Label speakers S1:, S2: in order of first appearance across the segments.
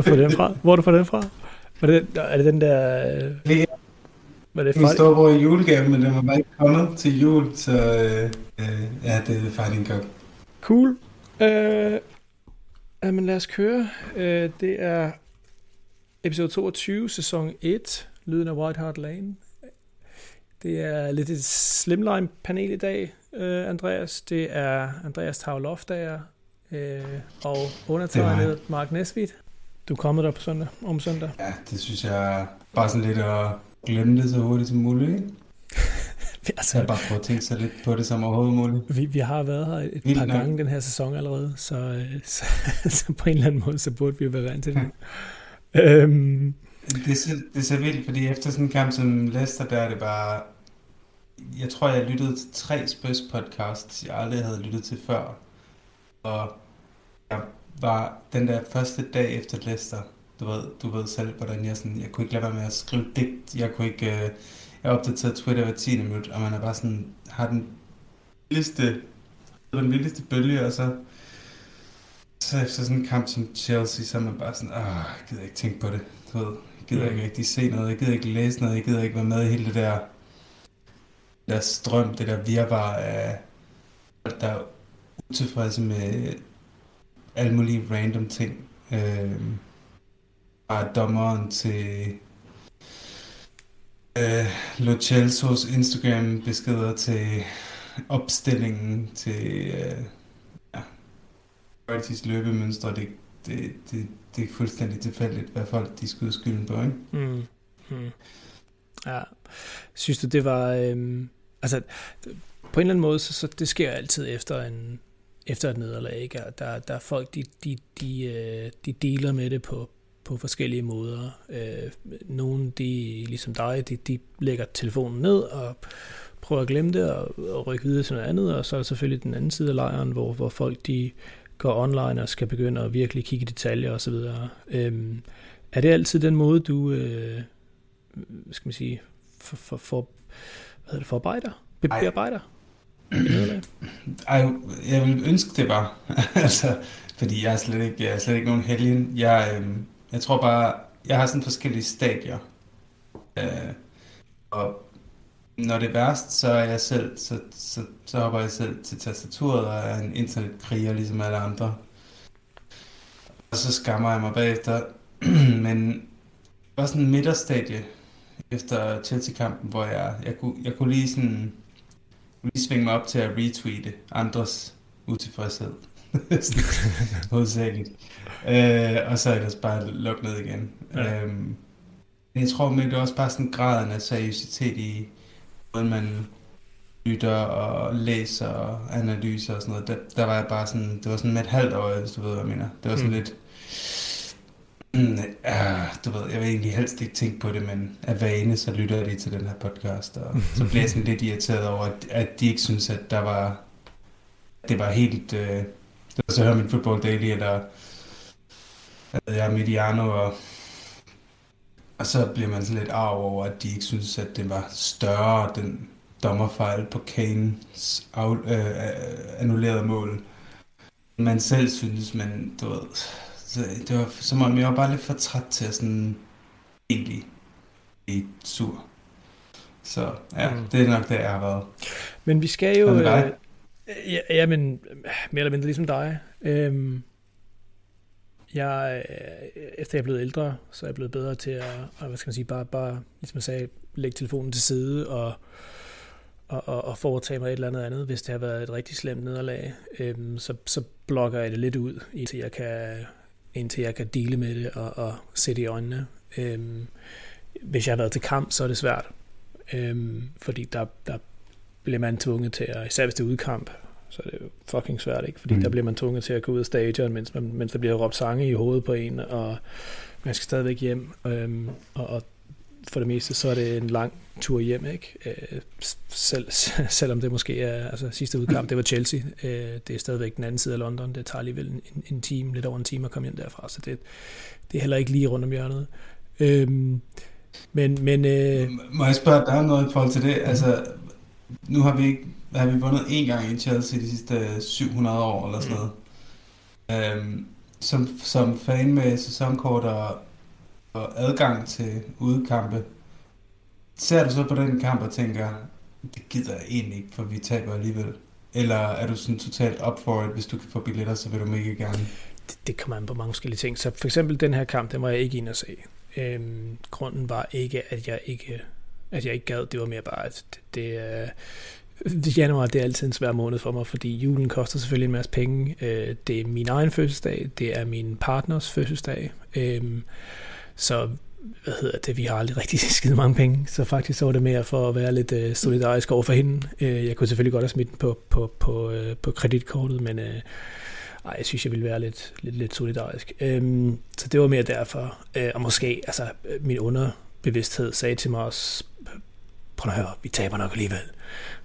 S1: Du fået den fra? Hvor har du fået den fra? Var det, er det den der... Øh,
S2: Det
S1: var det
S2: Min
S1: fra,
S2: storebror i julegave, men den var bare ikke kommet til jul, så øh, ja, det er Fighting Cock.
S1: Cool. Øh, jamen lad os køre. Øh, det er episode 22, sæson 1, Lyden af White Hart Lane. Det er lidt et slimline panel i dag, øh, Andreas. Det er Andreas Tavloftager øh, og undertegnet Mark Nesvit. Du er kommet der på søndag, om søndag.
S2: Ja, det synes jeg bare sådan lidt at glemme det så hurtigt som muligt. Ikke? Så
S1: altså,
S2: jeg bare prøver at tænke så lidt på det som overhovedet muligt.
S1: vi, vi har været her et
S2: Vildt
S1: par
S2: nok.
S1: gange den her sæson allerede, så, øh, så, så på en eller anden måde, så burde vi jo være vant til det. øhm,
S2: Det er, så, det er så vildt, fordi efter sådan en kamp som Leicester, der er det bare... Jeg tror, jeg lyttede til tre Spurs podcasts, jeg aldrig havde lyttet til før. Og jeg var den der første dag efter Leicester, du ved, du ved selv, hvordan jeg sådan... Jeg kunne ikke lade være med at skrive digt, jeg kunne ikke... Øh, jeg opdaterede Twitter hver 10 minut, og man er bare sådan... Har den vildeste... Den vildeste bølge, og så... Så efter sådan en kamp som Chelsea, så er man bare sådan, ah, jeg gider ikke tænke på det. Du ved, jeg gider
S1: Mm.
S2: ikke rigtig se noget, jeg gider ikke læse noget, jeg gider ikke være med i hele det der, der strøm, det der virvar af folk, der er utilfredse med alle mulige random ting. Øh, fra dommeren til øh, Lo Celsos Instagram beskeder til opstillingen til øh, ja, Brighties løbemønstre. Det, det, det, det er fuldstændig tilfældigt, hvad folk de skyder skylden på, ikke?
S1: Mm. Mm. Ja. Synes du, det var... Øh, altså, på en eller anden måde, så, så det sker altid efter en efter et nederlag, ikke? Og Der, der er folk, de, de, de, øh, de deler med det på, på forskellige måder. Øh, nogle, de, ligesom dig, de, de lægger telefonen ned og prøver at glemme det og, og rykke videre til noget andet, og så er der selvfølgelig den anden side af lejren, hvor, hvor folk de går online og skal begynde at virkelig kigge i detaljer osv. Øhm, er det altid den måde, du øh, skal man sige, for, for, for, hvad hedder det, forarbejder? Be-
S2: Ej.
S1: bearbejder?
S2: Ej, jeg vil ønske det bare. altså, fordi jeg er slet ikke, jeg er slet ikke nogen helgen. Jeg, øh, jeg tror bare, jeg har sådan forskellige stadier. Øh, og når det er værst, så er jeg selv, så, så, så hopper jeg selv til tastaturet og er en internetkriger, ligesom alle andre. Og så skammer jeg mig bagefter. Men var sådan en midterstadie efter Chelsea-kampen, hvor jeg, jeg, kunne, jeg kunne lige sådan lige svinge mig op til at retweete andres utilfredshed. Hovedsageligt. Øh, og så ellers bare lukke ned igen.
S1: Ja.
S2: Øhm, jeg tror, men det er også bare sådan graden af seriøsitet i, hvordan man lytter og læser og analyser og sådan noget. Der, der var jeg bare sådan, det var sådan med et halvt øje, hvis du ved, hvad jeg mener. Det var sådan
S1: mm.
S2: lidt, mm, ja, du ved, jeg vil egentlig helst ikke tænke på det, men af vane, så lytter lige til den her podcast, og så bliver jeg sådan lidt irriteret over, at, at de ikke synes, at der var, det var helt, øh, så hører min Football Daily, eller ved jeg, Mediano, og, og så bliver man sådan lidt arv over, at de ikke synes, at det var større, den dommerfejl på Kanes af, øh, øh, annullerede mål. Man selv synes, men du ved, så det var som om, jeg var bare lidt for træt til at sådan egentlig blive sur. Så ja,
S1: Mm.
S2: det er nok det, jeg har været.
S1: Men vi skal jo... Øh, ja, ja, men øh, mere eller mindre ligesom dig. Øhm, jeg, øh, efter jeg er blevet ældre, så er jeg blevet bedre til at, og hvad skal man sige, bare, bare ligesom jeg sagde, lægge telefonen til side og, og, og, og foretage mig et eller andet andet, hvis det har været et rigtig slemt nederlag. Øhm, så, så blokker jeg det lidt ud, indtil jeg kan, indtil jeg kan dele med det og, og se det i øjnene. Øhm, hvis jeg har været til kamp, så er det svært. Øhm, fordi der, der bliver man tvunget til at, især hvis det er udkamp, så er det jo fucking svært, ikke? Fordi mm.
S2: Mm.
S1: der bliver man tvunget til at gå ud af stadion, mens, man, mens der bliver råbt sange i hovedet på en, og man skal stadigvæk hjem. Øhm, og, og for det meste, så er det en lang tur hjem, ikke? Øh, selv, selvom det måske er, altså sidste udkamp, det var Chelsea. Øh, det er stadigvæk den anden side af London. Det tager alligevel en, en time, lidt over en time at komme hjem derfra, så det, det er heller ikke lige rundt om hjørnet. Øhm, men, men øh,
S2: Må jeg spørge dig om noget i forhold til det? Altså, nu har vi ikke, har vi vundet én gang i Chelsea de sidste øh, 700 år eller sådan noget. Øhm, som, som fan med sæsonkort og, og adgang til udkampe, ser du så på den kamp og tænker, det gider jeg egentlig ikke, for vi taber alligevel? Eller er du sådan totalt op for at hvis du kan få billetter, så vil du mega gerne?
S1: Det, det kommer an på mange forskellige ting. Så for eksempel den her kamp, den var jeg ikke ind og se. Øhm, grunden var ikke, at jeg ikke, at jeg ikke gad. Det var mere bare, at det, det, det januar det er altid en svær måned for mig, fordi julen koster selvfølgelig en masse penge. Øh, det er min egen fødselsdag, det er min partners fødselsdag. Øhm, så hvad hedder det, vi har aldrig rigtig skide mange penge, så faktisk så var det mere for at være lidt øh, solidarisk over for hende. Øh, jeg kunne selvfølgelig godt have smidt den på, på, på, øh, på kreditkortet, men øh, ej, jeg synes, jeg ville være lidt, lidt, lidt solidarisk. Øh, så det var mere derfor. Øh, og måske, altså, min underbevidsthed sagde til mig også, prøv at høre, vi taber nok alligevel.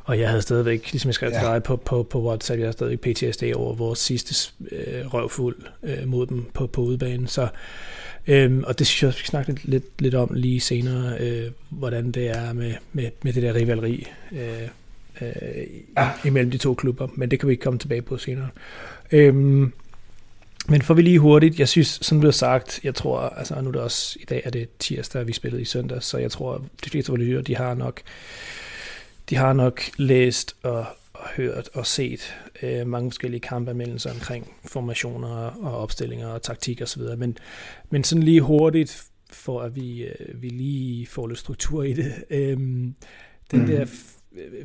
S1: Og jeg havde stadigvæk, ligesom jeg skrev ja. til dig på, på, på WhatsApp, jeg havde stadigvæk PTSD over vores sidste øh, røvfuld øh, mod dem på, på udbanen. Så Øhm, og det synes jeg, vi skal snakke lidt, lidt, lidt om lige senere, øh, hvordan det er med, med, med det der rivaleri øh, øh, ja. imellem de to klubber, men det kan vi ikke komme tilbage på senere. Øhm, men får vi lige hurtigt, jeg synes, som du har sagt, jeg tror, altså nu er det også, i dag er det tirsdag, vi spillede i søndag, så jeg tror, de fleste lytter, de har nok, de har nok læst og, og hørt og set øh, mange forskellige kampanmeldelser omkring formationer og opstillinger og taktik osv. Men, men sådan lige hurtigt, for at vi, øh, vi lige får lidt struktur i det. Øh, den mm. der,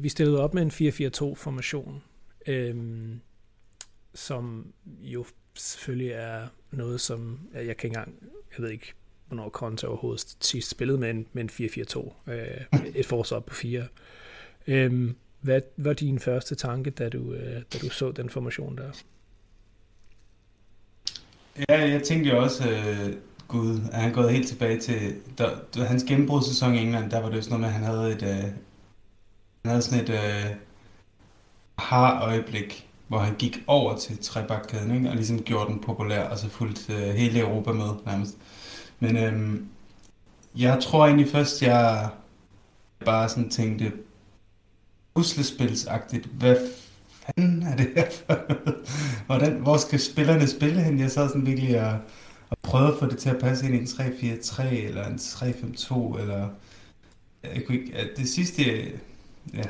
S1: vi stillede op med en 4-4-2 formation, øh, som jo selvfølgelig er noget, som jeg kan ikke engang, jeg ved ikke, hvornår Conte overhovedet sidst spillede med en, med en 4-4-2, øh, et forsvar på 4. Øhm, hvad var din første tanke, da du, øh, da du så den formation der?
S2: Ja, jeg tænkte jo også, øh, gud, er han gået helt tilbage til, der, der, hans gennembrudssæson i England, der var det jo sådan noget med, at han havde et, øh, han havde sådan et øh, har øjeblik, hvor han gik over til trebakkæden, ikke? og ligesom gjorde den populær, og så fulgte øh, hele Europa med nærmest. Men øh, jeg tror egentlig først, jeg bare sådan tænkte, puslespilsagtigt. Hvad fanden er det her for? Hvordan, hvor skal spillerne spille hen? Jeg sad sådan virkelig og, og prøvede at få det til at passe ind i en 3-4-3 eller en 3-5-2 eller jeg kunne ikke, det sidste, ja,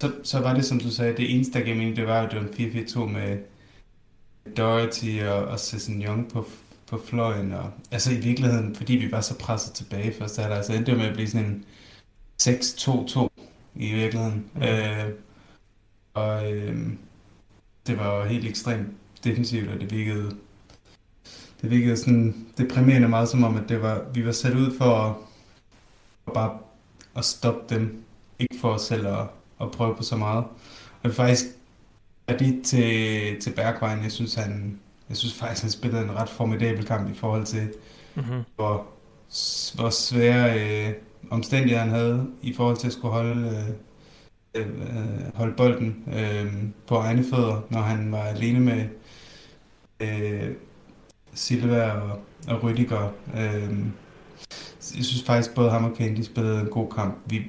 S2: så, så var det som du sagde, det eneste der gav mening, det var at det var en 4-4-2 med Doherty og, og Sesson Young på, på fløjen, og altså i virkeligheden, fordi vi var så presset tilbage først, så altså endte det med at blive sådan en 6-2-2 i virkeligheden. Mm. Øh, og øh, det var helt ekstremt defensivt, og det virkede, det virkede sådan deprimerende meget som om, at det var, vi var sat ud for at, at bare at stoppe dem, ikke for os selv at, at prøve på så meget. Og faktisk er det til, til Bergvejen, jeg synes, han, jeg synes faktisk, han spillede en ret formidabel kamp i forhold til, mm-hmm. hvor, hvor svære øh, omstændigheder han havde i forhold til at skulle holde, øh, øh, holde bolden øh, på egne fødder, når han var alene med øh, Silva og, og Rüdiger. Øh, jeg synes faktisk, både ham og Kane, de spillede en god kamp. Vi,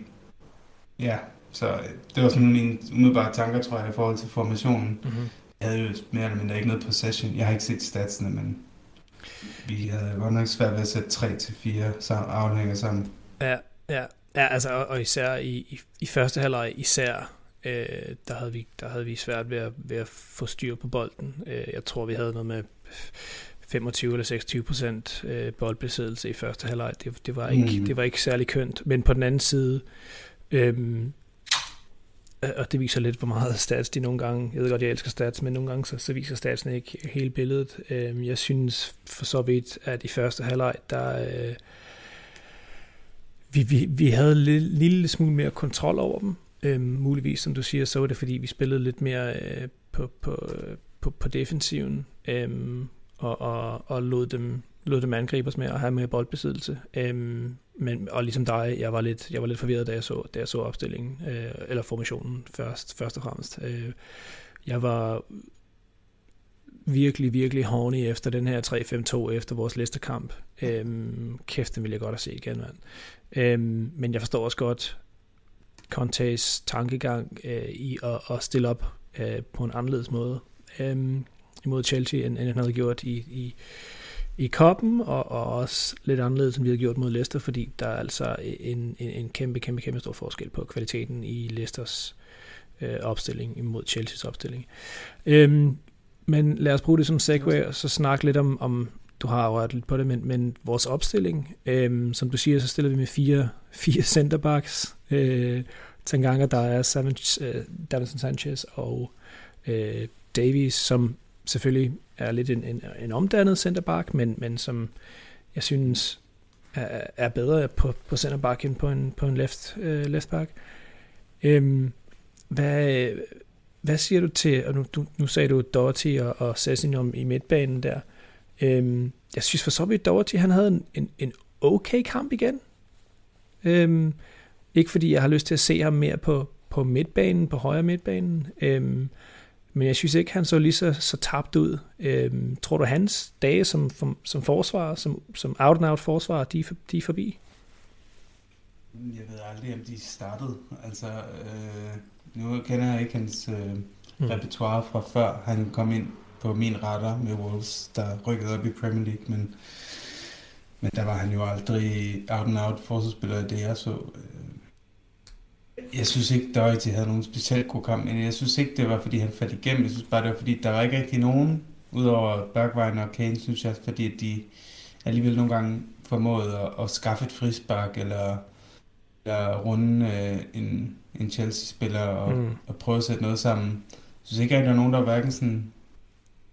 S2: ja, så det var sådan mine umiddelbare tanker, tror jeg, i forhold til formationen. Mm-hmm. Jeg havde jo mere eller mindre ikke noget possession. Jeg har ikke set statsene, men vi havde godt nok svært ved at sætte 3 til 4 afhænger sammen.
S1: Ja, ja, ja altså, og især i, i, i første halvleg, især, øh, der, havde vi, der havde vi svært ved at, ved at få styr på bolden. Øh, jeg tror, vi havde noget med 25 eller 26 procent øh, boldbesiddelse i første halvleg. Det, det, var ikke, mm. det var ikke særlig kønt. Men på den anden side, øh, og det viser lidt, hvor meget stats de nogle gange, jeg ved godt, jeg elsker stats, men nogle gange så, så viser statsen ikke hele billedet. Øh, jeg synes for så vidt, at i første halvleg, der, øh, vi, vi, vi havde en lille, lille smule mere kontrol over dem. Øhm, muligvis, som du siger, så var det fordi, vi spillede lidt mere øh, på, på, på, på defensiven øhm, og, og, og lod, dem, lod dem angribe os med at have mere boldbesiddelse. Øhm, men, og ligesom dig, jeg var lidt, jeg var lidt forvirret, da jeg så, da jeg så opstillingen, øh, eller formationen først, først og fremmest. Øh, jeg var virkelig, virkelig horny efter den her 3-5-2 efter vores listekamp. Øhm, kæft, den vil jeg godt at se igen, mand. Øhm, men jeg forstår også godt Contes tankegang øh, i at, at stille op øh, på en anderledes måde. Øhm, imod Chelsea, end, end han havde gjort i, i, i koppen, og, og også lidt anderledes, end vi havde gjort mod Leicester, fordi der er altså en, en, en kæmpe, kæmpe, kæmpe stor forskel på kvaliteten i Leicesters øh, opstilling imod Chelseas opstilling. Øhm, men lad os bruge det som segue, og så snakke lidt om, om du har rørt lidt på det, men, men vores opstilling, øhm, som du siger, så stiller vi med fire, fire centerbacks. Øh, Tanganga, der er Savage, øh, Davison Sanchez og øh, Davies, som selvfølgelig er lidt en, en, en omdannet centerback, men, men som jeg synes er, er bedre på, på centerback end på en, på en left, øh, left back. Øhm, hvad, hvad siger du til, og nu, du, nu sagde du Doherty og, og Sassinum i midtbanen der. Øhm, jeg synes for så vidt Doherty, han havde en, en, en okay kamp igen. Øhm, ikke fordi jeg har lyst til at se ham mere på, på midtbanen, på højre midtbanen. Øhm, men jeg synes ikke, han så lige så, så tabt ud. Øhm, tror du, hans dage som, som forsvarer, som, som out-and-out forsvarer, de, de er forbi?
S2: Jeg ved aldrig, om de startede. Altså, øh, nu kender jeg ikke hans øh, mm. repertoire fra før han kom ind på min radar med Wolves, der rykkede op i Premier League, men, men der var han jo aldrig out-and-out forsvarsspiller, det jeg så. Jeg synes ikke, Doherty havde nogen specielt god kamp, men jeg synes ikke, det var, fordi han faldt igennem. Jeg synes bare, det var, fordi der var ikke rigtig nogen, udover Bergwijn og Kane, synes jeg, fordi de alligevel nogle gange formåede at, at skaffe et frispark, eller, eller runde øh, en, en Chelsea-spiller og, mm. og prøve at sætte noget sammen. Jeg synes ikke, at der er nogen, der var hverken sådan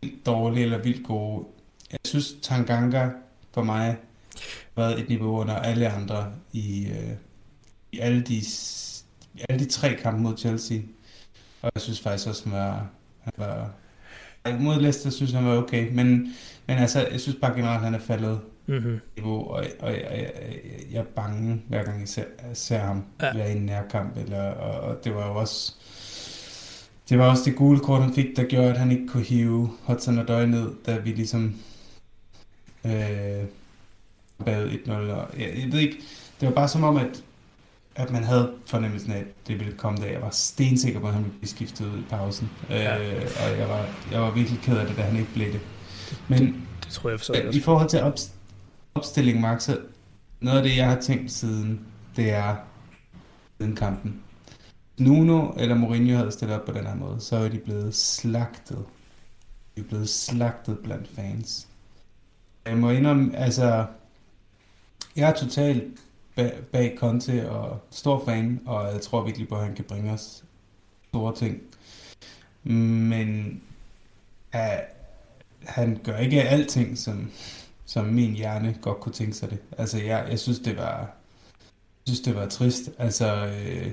S2: vildt dårlige eller vildt gode. Jeg synes, Tanganga for mig har været et niveau under alle andre i, øh, i alle de alle de tre kampe mod Chelsea. Og jeg synes faktisk også, han var, han var mod Leicester synes han var okay, men, men altså, jeg synes bare generelt, han er faldet mm-hmm. niveau, og, og jeg, jeg, jeg, er bange, hver gang jeg ser, ser ham ja. være i en nærkamp, eller, og, og det var jo også det var også det gule kort, han fik, der gjorde, at han ikke kunne hive Hudson og Døj ned, da vi ligesom øh, bagde 1-0. Og jeg, jeg ved ikke, det var bare som om, at at man havde fornemmelsen af, at det ville komme der. Jeg var stensikker på, at han ville blive skiftet ud i pausen. Ja. Øh, og jeg var, jeg var virkelig ked af det, da han ikke blev det. Men
S1: det, det tror jeg for så
S2: I forhold til op, opstilling, Mark, så noget af det, jeg har tænkt siden, det er siden kampen. Nuno eller Mourinho havde stillet op på den her måde, så er de blevet slagtet. De er blevet slagtet blandt fans. Jeg må indrømme, altså, jeg er totalt bag, bag Conte og stor fan, og jeg tror virkelig på, at han kan bringe os store ting. Men uh, han gør ikke alting, som, som min hjerne godt kunne tænke sig det. Altså, jeg, jeg synes, det var, jeg synes, det var trist. Altså, øh,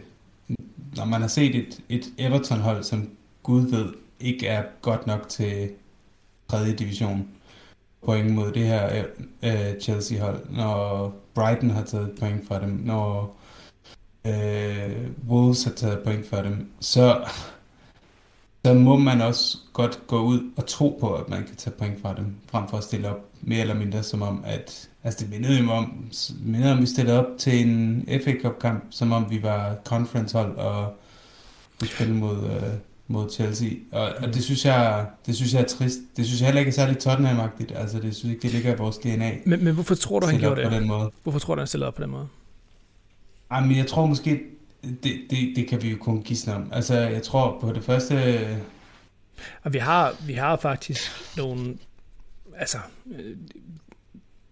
S2: når man har set et, et Everton-hold, som Gud ved, ikke er godt nok til 3. division, point mod det her øh, øh, Chelsea-hold, når Brighton har taget point for dem, når øh, Wolves har taget point for dem, så, så må man også godt gå ud og tro på, at man kan tage point fra dem, frem for at stille op mere eller mindre som om, at altså det mindede jo om, mindede om vi stillede op til en FA Cup kamp, som om vi var conference hold og vi spille mod, uh, mod Chelsea. Og, og det, synes jeg, det synes jeg er trist. Det synes jeg heller ikke er særlig Tottenham-agtigt. Altså, det synes ikke, det ligger i vores DNA.
S1: Men, men hvorfor tror du, han gjorde det? På den måde. Hvorfor tror du, han stillede op på den måde?
S2: Jamen, jeg tror måske, det, det, det kan vi jo kun gisne om. Altså, jeg tror på det første...
S1: Og vi har, vi har faktisk nogle... Altså, øh,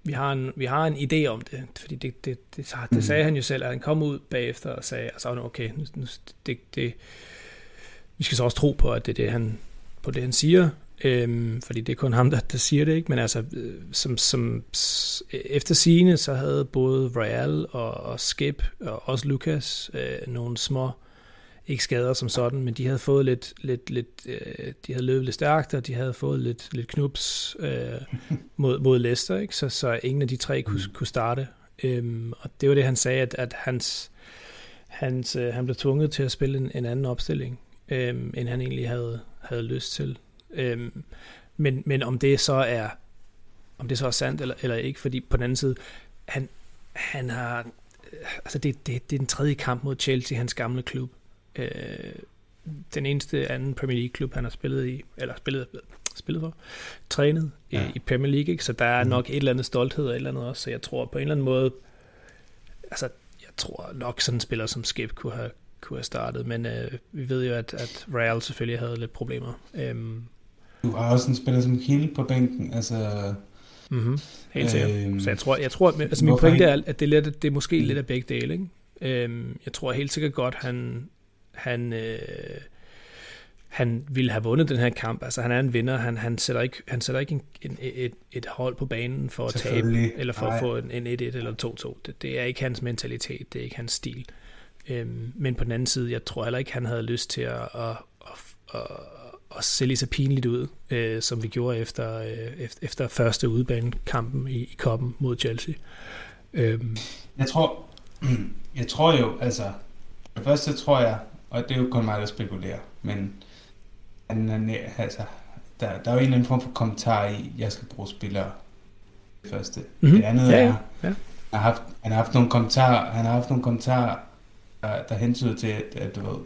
S1: vi har, en, vi har en idé om det, fordi det, det, det, det, det sagde mm. han jo selv, at han kom ud bagefter og sagde, altså okay, nu, nu, det, det, vi skal så også tro på, at det er det, han, på det, han siger, øhm, fordi det er kun ham, der, der siger det, ikke? men altså, øh, som, som, efter sigende, så havde både Real og, og Skip og også Lucas øh, nogle små, ikke skader som sådan, men de havde fået lidt, lidt, lidt øh, de havde løbet lidt stærkt, og de havde fået lidt, lidt knups øh, mod, mod Leicester, ikke? Så, så ingen af de tre kunne, kunne starte. Øhm, og det var det, han sagde, at, at hans, hans, øh, han blev tvunget til at spille en, en anden opstilling øhm, end han egentlig havde, havde lyst til. Øhm, men, men om det så er om det så er sandt eller, eller ikke, fordi på den anden side, han, han har, altså det, det, det er den tredje kamp mod Chelsea, hans gamle klub. Øh, den eneste anden Premier League-klub, han har spillet i, eller spillet, spillet for, trænet ja. i, i Premier League, ikke? så der er mm. nok et eller andet stolthed og et eller andet også, så jeg tror på en eller anden måde, altså jeg tror nok sådan en spiller som Skip kunne have, kunne have startet, men øh, vi ved jo, at, at Real selvfølgelig havde lidt problemer. Øhm,
S2: du har også en spiller som Hill på bænken, altså...
S1: Mm-hmm, helt sikkert. Øhm, så jeg tror, jeg tror altså min pointe er, at det er, lidt, det er måske mm. lidt af begge dele. Ikke? Øhm, jeg tror helt sikkert godt, han, han, øh, han ville have vundet den her kamp. Altså han er en vinder. Han, han sætter ikke, han sætter ikke en, en, et, et hold på banen for at tabe, eller for Ej. at få en, en 1-1 eller 2-2. Det, det er ikke hans mentalitet, det er ikke hans stil. Øhm, men på den anden side, jeg tror heller ikke, han havde lyst til at, at, at, at, at se lige så pinligt ud, øh, som vi gjorde efter, øh, efter, første udbanekampen i, i koppen mod Chelsea.
S2: Øhm. Jeg tror, jeg tror jo, altså, det første tror jeg, og det er jo kun mig, der spekulerer, men han, altså, der, der er jo en eller anden form for kommentar i, jeg skal bruge spillere det første. Mm-hmm. Det andet ja, er, ja. Han, har haft, han har haft nogle kommentarer, han har haft nogle kommentarer, der, der hentyder til, at, at du ved,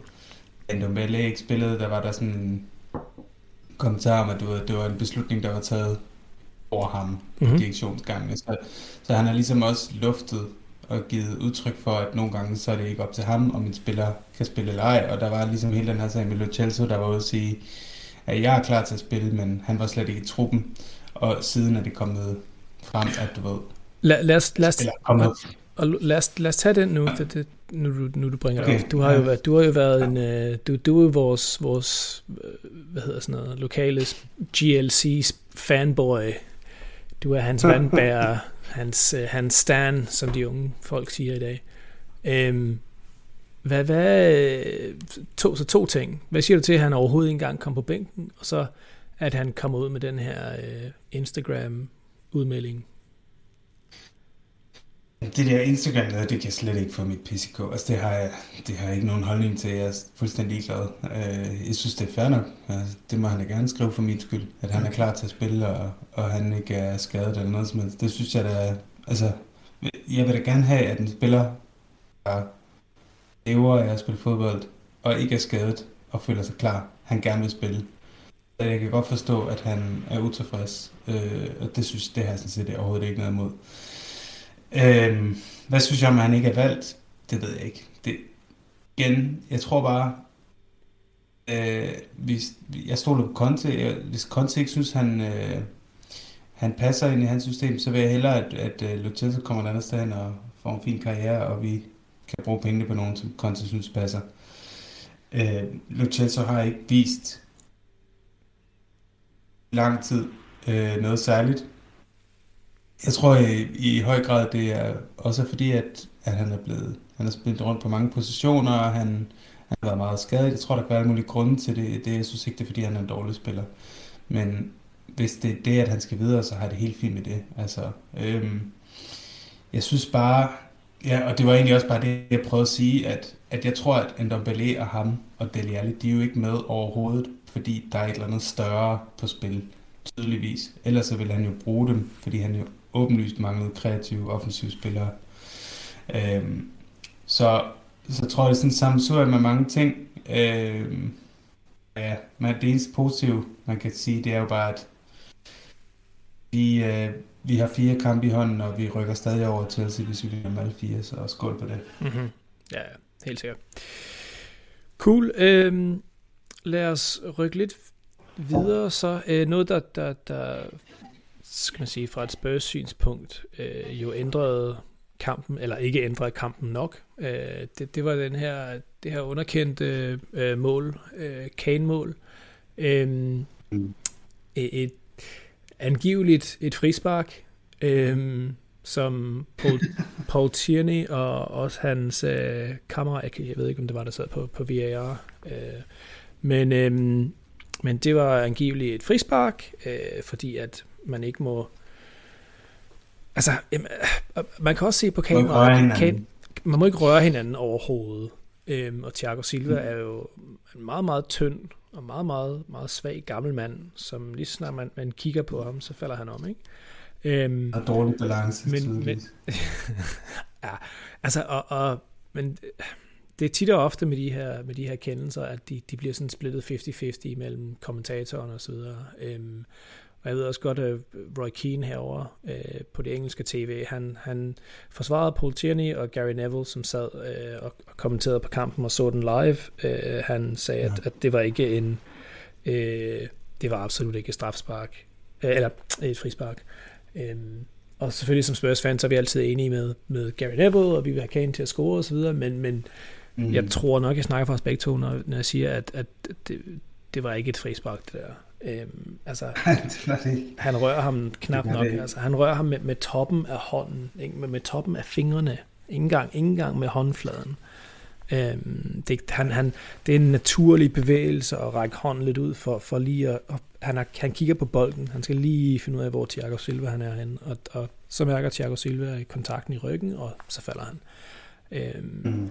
S2: Ndombele ikke spillede, der var der sådan en kommentar om, at du ved, det var en beslutning, der var taget over ham mm-hmm. direktionsgangen. Så, så han har ligesom også luftet og givet udtryk for, at nogle gange så er det ikke op til ham, om en spiller kan spille eller ej. Og der var ligesom hele den her sag med Lo Celso, der var ude at sige, at jeg er klar til at spille, men han var slet ikke i truppen. Og siden er det kommet frem, at du ved...
S1: La, lad, os, lad, os, og, lad, os, lad os tage den nu, det, det, nu, du, nu du bringer okay. det op. Du har jo været, du har jo været ja. en, uh, du, du er vores, vores, hvad hedder sådan noget, lokale GLC fanboy. Du er hans vandbærer hans, øh, hans stand, som de unge folk siger i dag. Øhm, hvad, hvad, to, så to ting. Hvad siger du til, at han overhovedet ikke engang kom på bænken, og så at han kommer ud med den her øh, Instagram-udmelding?
S2: Det der Instagram noget, det kan jeg slet ikke få mit PCK. Altså det har jeg, det har jeg ikke nogen holdning til. Jeg er fuldstændig glad. Øh, jeg synes, det er fair nok. Altså, det må han da gerne skrive for min skyld. At han er klar til at spille, og, og han ikke er skadet eller noget som helst. Det synes jeg da... Altså, jeg vil da gerne have, at en spiller, der lever af at spille fodbold, og ikke er skadet, og føler sig klar, han gerne vil spille. Så jeg kan godt forstå, at han er utilfreds. Øh, og det synes det har jeg sådan set overhovedet ikke noget imod. Øhm, hvad synes jeg om, at han ikke er valgt? Det ved jeg ikke. Det, igen, jeg tror bare, øh, hvis, jeg stoler på Conte. Jeg, hvis Conte ikke synes, han, øh, han passer ind i hans system, så vil jeg hellere, at, at øh, uh, Lo kommer et andet sted hen og får en fin karriere, og vi kan bruge pengene på nogen, som Conte synes passer. Øh, Lo har ikke vist lang tid øh, noget særligt. Jeg tror i, i høj grad, det er også fordi, at, at han er blevet han har spillet rundt på mange positioner, og han, han har været meget skadet. Jeg tror, der kan være alle mulige grunde til det. det. Jeg synes ikke, det er fordi, han er en dårlig spiller. Men hvis det er det, at han skal videre, så har det helt fint med det. Altså, øhm, jeg synes bare, ja, og det var egentlig også bare det, jeg prøvede at sige, at, at jeg tror, at Ndombele og ham og Dele Alli, de er jo ikke med overhovedet, fordi der er et eller andet større på spil, tydeligvis. Ellers så vil han jo bruge dem, fordi han jo åbenlyst manglede kreative, offensive spillere. Øhm, så, så tror jeg, det er sådan sammensurium med mange ting. Øhm, ja, men det eneste positive, man kan sige, det er jo bare, at vi, øh, vi har fire kampe i hånden, og vi rykker stadig over til Chelsea, hvis vi vinder alle fire, så skål på det.
S1: Mm-hmm. Ja, helt sikkert. Cool. Øhm, lad os rykke lidt videre så. Øh, noget, der, der, der skal man sige, fra et Spurs synspunkt øh, jo ændrede kampen, eller ikke ændrede kampen nok. Øh, det, det var den her, det her underkendte øh, mål, øh, Kane-mål. Øh, mm. et, angiveligt et frispark, øh, som Paul, Paul Tierney og også hans øh, kammerat, jeg ved ikke, om det var, der sad på, på VAR, øh, men, øh, men det var angiveligt et frispark, øh, fordi at man ikke må... Altså, øh, man kan også se på kameraet, kan, man må ikke røre hinanden overhovedet. Øhm, og Thiago Silva mm. er jo en meget, meget tynd og meget, meget, meget svag gammel mand, som lige snart man, man kigger på ham, så falder han om, ikke?
S2: Øhm, og dårlig balance,
S1: men, men, ja, altså, og, og, men det er tit og ofte med de her, med de her kendelser, at de, de bliver sådan splittet 50-50 mellem kommentatoren og så videre. Øhm, og jeg ved også godt, at Roy Keane herover øh, på det engelske tv, han, han forsvarede Paul Tierney og Gary Neville, som sad øh, og, og kommenterede på kampen og så den live. Øh, han sagde, ja. at, at det var ikke en, øh, det var absolut ikke et strafspark, øh, eller et frispark. Øh, og selvfølgelig som Spurs-fans, så er vi altid enige med, med Gary Neville, og vi vil have Kane til at score osv., men, men mm. jeg tror nok, jeg snakker for os begge to, når, når jeg siger, at, at det, det var ikke et frispark, det der. Øhm, altså, han rører ham knap nok. Altså, han rører ham med, med toppen af hånden, ikke? Med, med toppen af fingrene. Ingen gang, ingen gang med håndfladen. Øhm, det, han, han, det er en naturlig bevægelse at række hånden lidt ud for, for lige at... Og han, har, han kigger på bolden. Han skal lige finde ud af, hvor Thiago Silva han er henne. Og, og så mærker Thiago Silva kontakten i ryggen, og så falder han. Øhm, mm.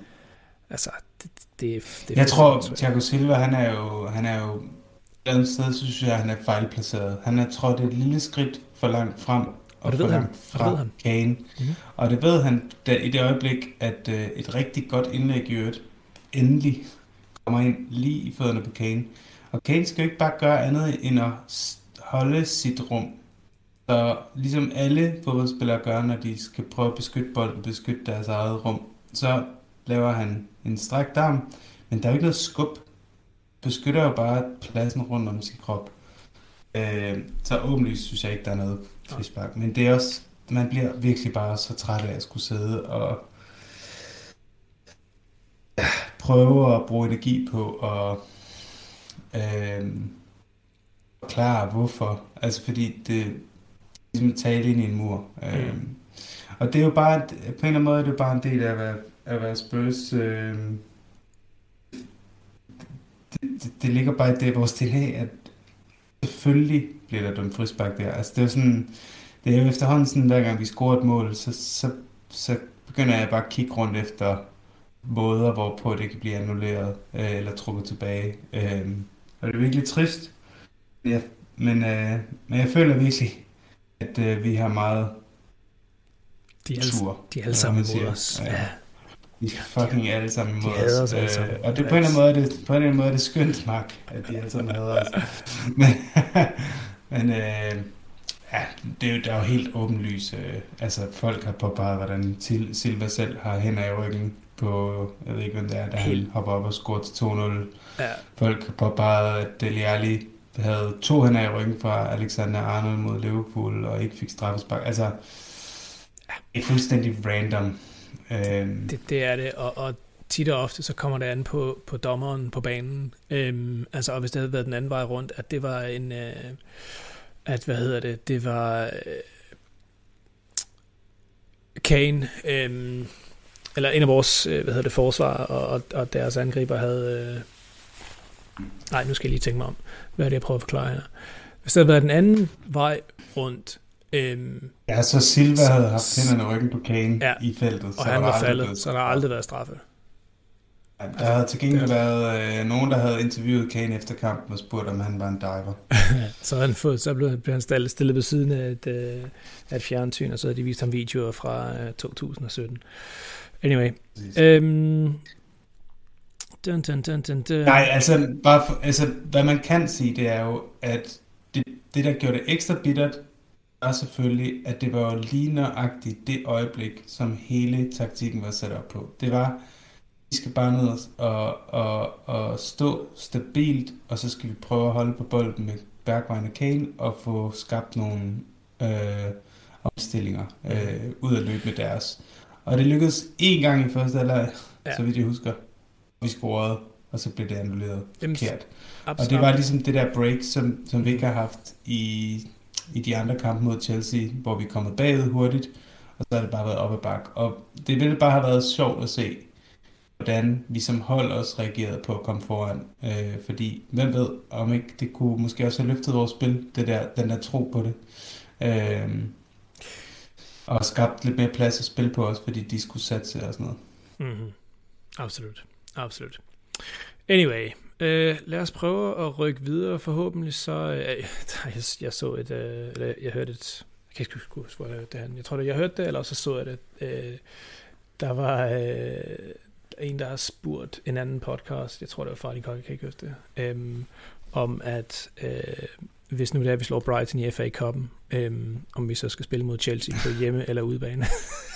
S1: Altså, det, det,
S2: det Jeg tror, Thiago Silva, han er jo, han er jo andet sted, så synes jeg, at han er fejlplaceret. Han er trådt et lille skridt for langt frem, og,
S1: og det
S2: for
S1: langt han.
S2: fra
S1: det han.
S2: Kane. Mm-hmm. Og det ved han da, i det øjeblik, at uh, et rigtig godt indlæg i øvrigt endelig kommer ind lige i fødderne på Kane. Og Kane skal jo ikke bare gøre andet end at holde sit rum. Så ligesom alle fodboldspillere gør, når de skal prøve at beskytte bolden, beskytte deres eget rum, så laver han en strækt arm, men der er jo ikke noget skub beskytter jo bare pladsen rundt om sin krop. Øh, så åbenlyst synes jeg ikke, der er noget frispark. Men det er også, man bliver virkelig bare så træt af at skulle sidde og ja, prøve at bruge energi på at øh, forklare hvorfor. Altså fordi det ligesom at tale ind i en mur. Øh, mm. Og det er jo bare, på en eller anden måde, det er bare en del af at være, at være Spurs øh, det, det ligger bare i det vores DNA, at selvfølgelig bliver der dømt frispark der. Altså det er sådan, det er jo efterhånden sådan, hver gang vi scorer et mål, så, så, så begynder jeg bare at kigge rundt efter måder, hvorpå det kan blive annulleret øh, eller trukket tilbage. Øh, og det er virkelig trist. Ja, men, øh, men jeg føler virkelig, at øh, vi har meget
S1: de er tur. De er alle sammen mod os. Ja. ja.
S2: De er fucking alle sammen
S1: imod de os. Alle sammen.
S2: Øh, og det på en eller anden måde, det, på en eller anden måde er det skønt, Mark, at de alle sammen hader os. men, men øh, ja, det er jo, der er jo helt åbenlyst. Øh, altså, folk har påpeget, hvordan Silva selv har hænder i ryggen på, jeg ved ikke, hvem det er, der helt. han hopper op og scorer til 2-0. Ja. Folk har påpeget, at Dele Alli havde to hænder i ryggen fra Alexander Arnold mod Liverpool, og ikke fik straffespark. Altså, det er fuldstændig random.
S1: Øhm. Det, det er det, og, og tit og ofte så kommer det an på, på dommeren på banen. Øhm, altså, og hvis det havde været den anden vej rundt, at det var en... Øh, at, hvad hedder det, det var... Øh, Kane, øh, eller en af vores, øh, hvad hedder det, forsvar og, og, og deres angriber havde... Øh, nej, nu skal jeg lige tænke mig om, hvad er det, jeg prøver at forklare her. Hvis det havde været den anden vej rundt,
S2: Øhm, ja, så Silva så, havde haft hænderne ryggen på Kane ja, i feltet.
S1: Så og han var faldet, blevet... så der har aldrig været straffe.
S2: Ja, der havde til gengæld været øh, nogen, der havde interviewet Kane efter kampen og spurgt, om han var en diver.
S1: så, han fået, så blev, blev han stillet, stillet ved siden af et, øh, af et fjernsyn, og så havde de vist ham videoer fra øh, 2017. Anyway. Øhm,
S2: dun, dun, dun, dun, dun. Nej, altså, bare for, altså, hvad man kan sige, det er jo, at det, det der gjorde det ekstra bittert, var selvfølgelig, at det var jo lige nøjagtigt det øjeblik, som hele taktikken var sat op på. Det var, vi skal bare ned og, og, og stå stabilt, og så skal vi prøve at holde på bolden med Bergwijn og Kane, og få skabt nogle øh, omstillinger øh, ud at løbe med deres. Og det lykkedes én gang i første alder, ja. så vidt jeg husker. Vi scorede, og så blev det annulleret forkert. Og det var ligesom det der break, som, som vi ikke har haft i i de andre kampe mod Chelsea, hvor vi er kommet bagud hurtigt, og så har det bare været op ad bak. Og det ville bare have været sjovt at se, hvordan vi som hold også reagerede på at komme foran. Øh, fordi hvem ved, om ikke det kunne måske også have løftet vores spil, det der, den der tro på det. Øh, og skabt lidt mere plads at spille på os, fordi de skulle satse og sådan noget.
S1: Mm-hmm. Absolut. Absolut. Anyway, Øh, lad os prøve at rykke videre. Forhåbentlig så... Øh, jeg, jeg så et... Øh, eller jeg hørte et... Jeg kan ikke huske, hvor jeg det her. Jeg tror, det, jeg hørte det, eller så så jeg det. Øh, der var... Øh, en, der har spurgt en anden podcast, jeg tror det var fra de kan ikke huske det, Øh, om at øh, hvis nu det er, at vi slår Brighton i FA Cup'en, øhm, om vi så skal spille mod Chelsea på hjemme- eller udebane.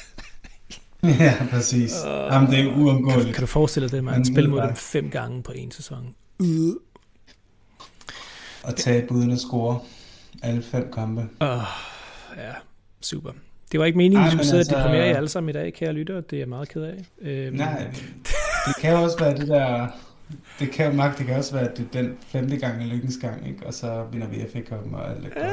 S2: ja, præcis. Uh, Jamen, det er uundgåeligt.
S1: Kan, kan du forestille dig det, man spiller mod dem fem gange på en sæson? Uh.
S2: Og tabe uden at score alle fem kampe.
S1: Uh, ja, super. Det var ikke meningen, at vi skulle sidde altså... og deprimere i alle sammen i dag, kære lytter. Det er jeg meget ked af.
S2: Øhm. Nej, det kan jo også være det der... Det kan, Mark, det kan også være, at det er den femte gang i lykkens gang, ikke? og så vinder vi FA Cup'en og alt det godt.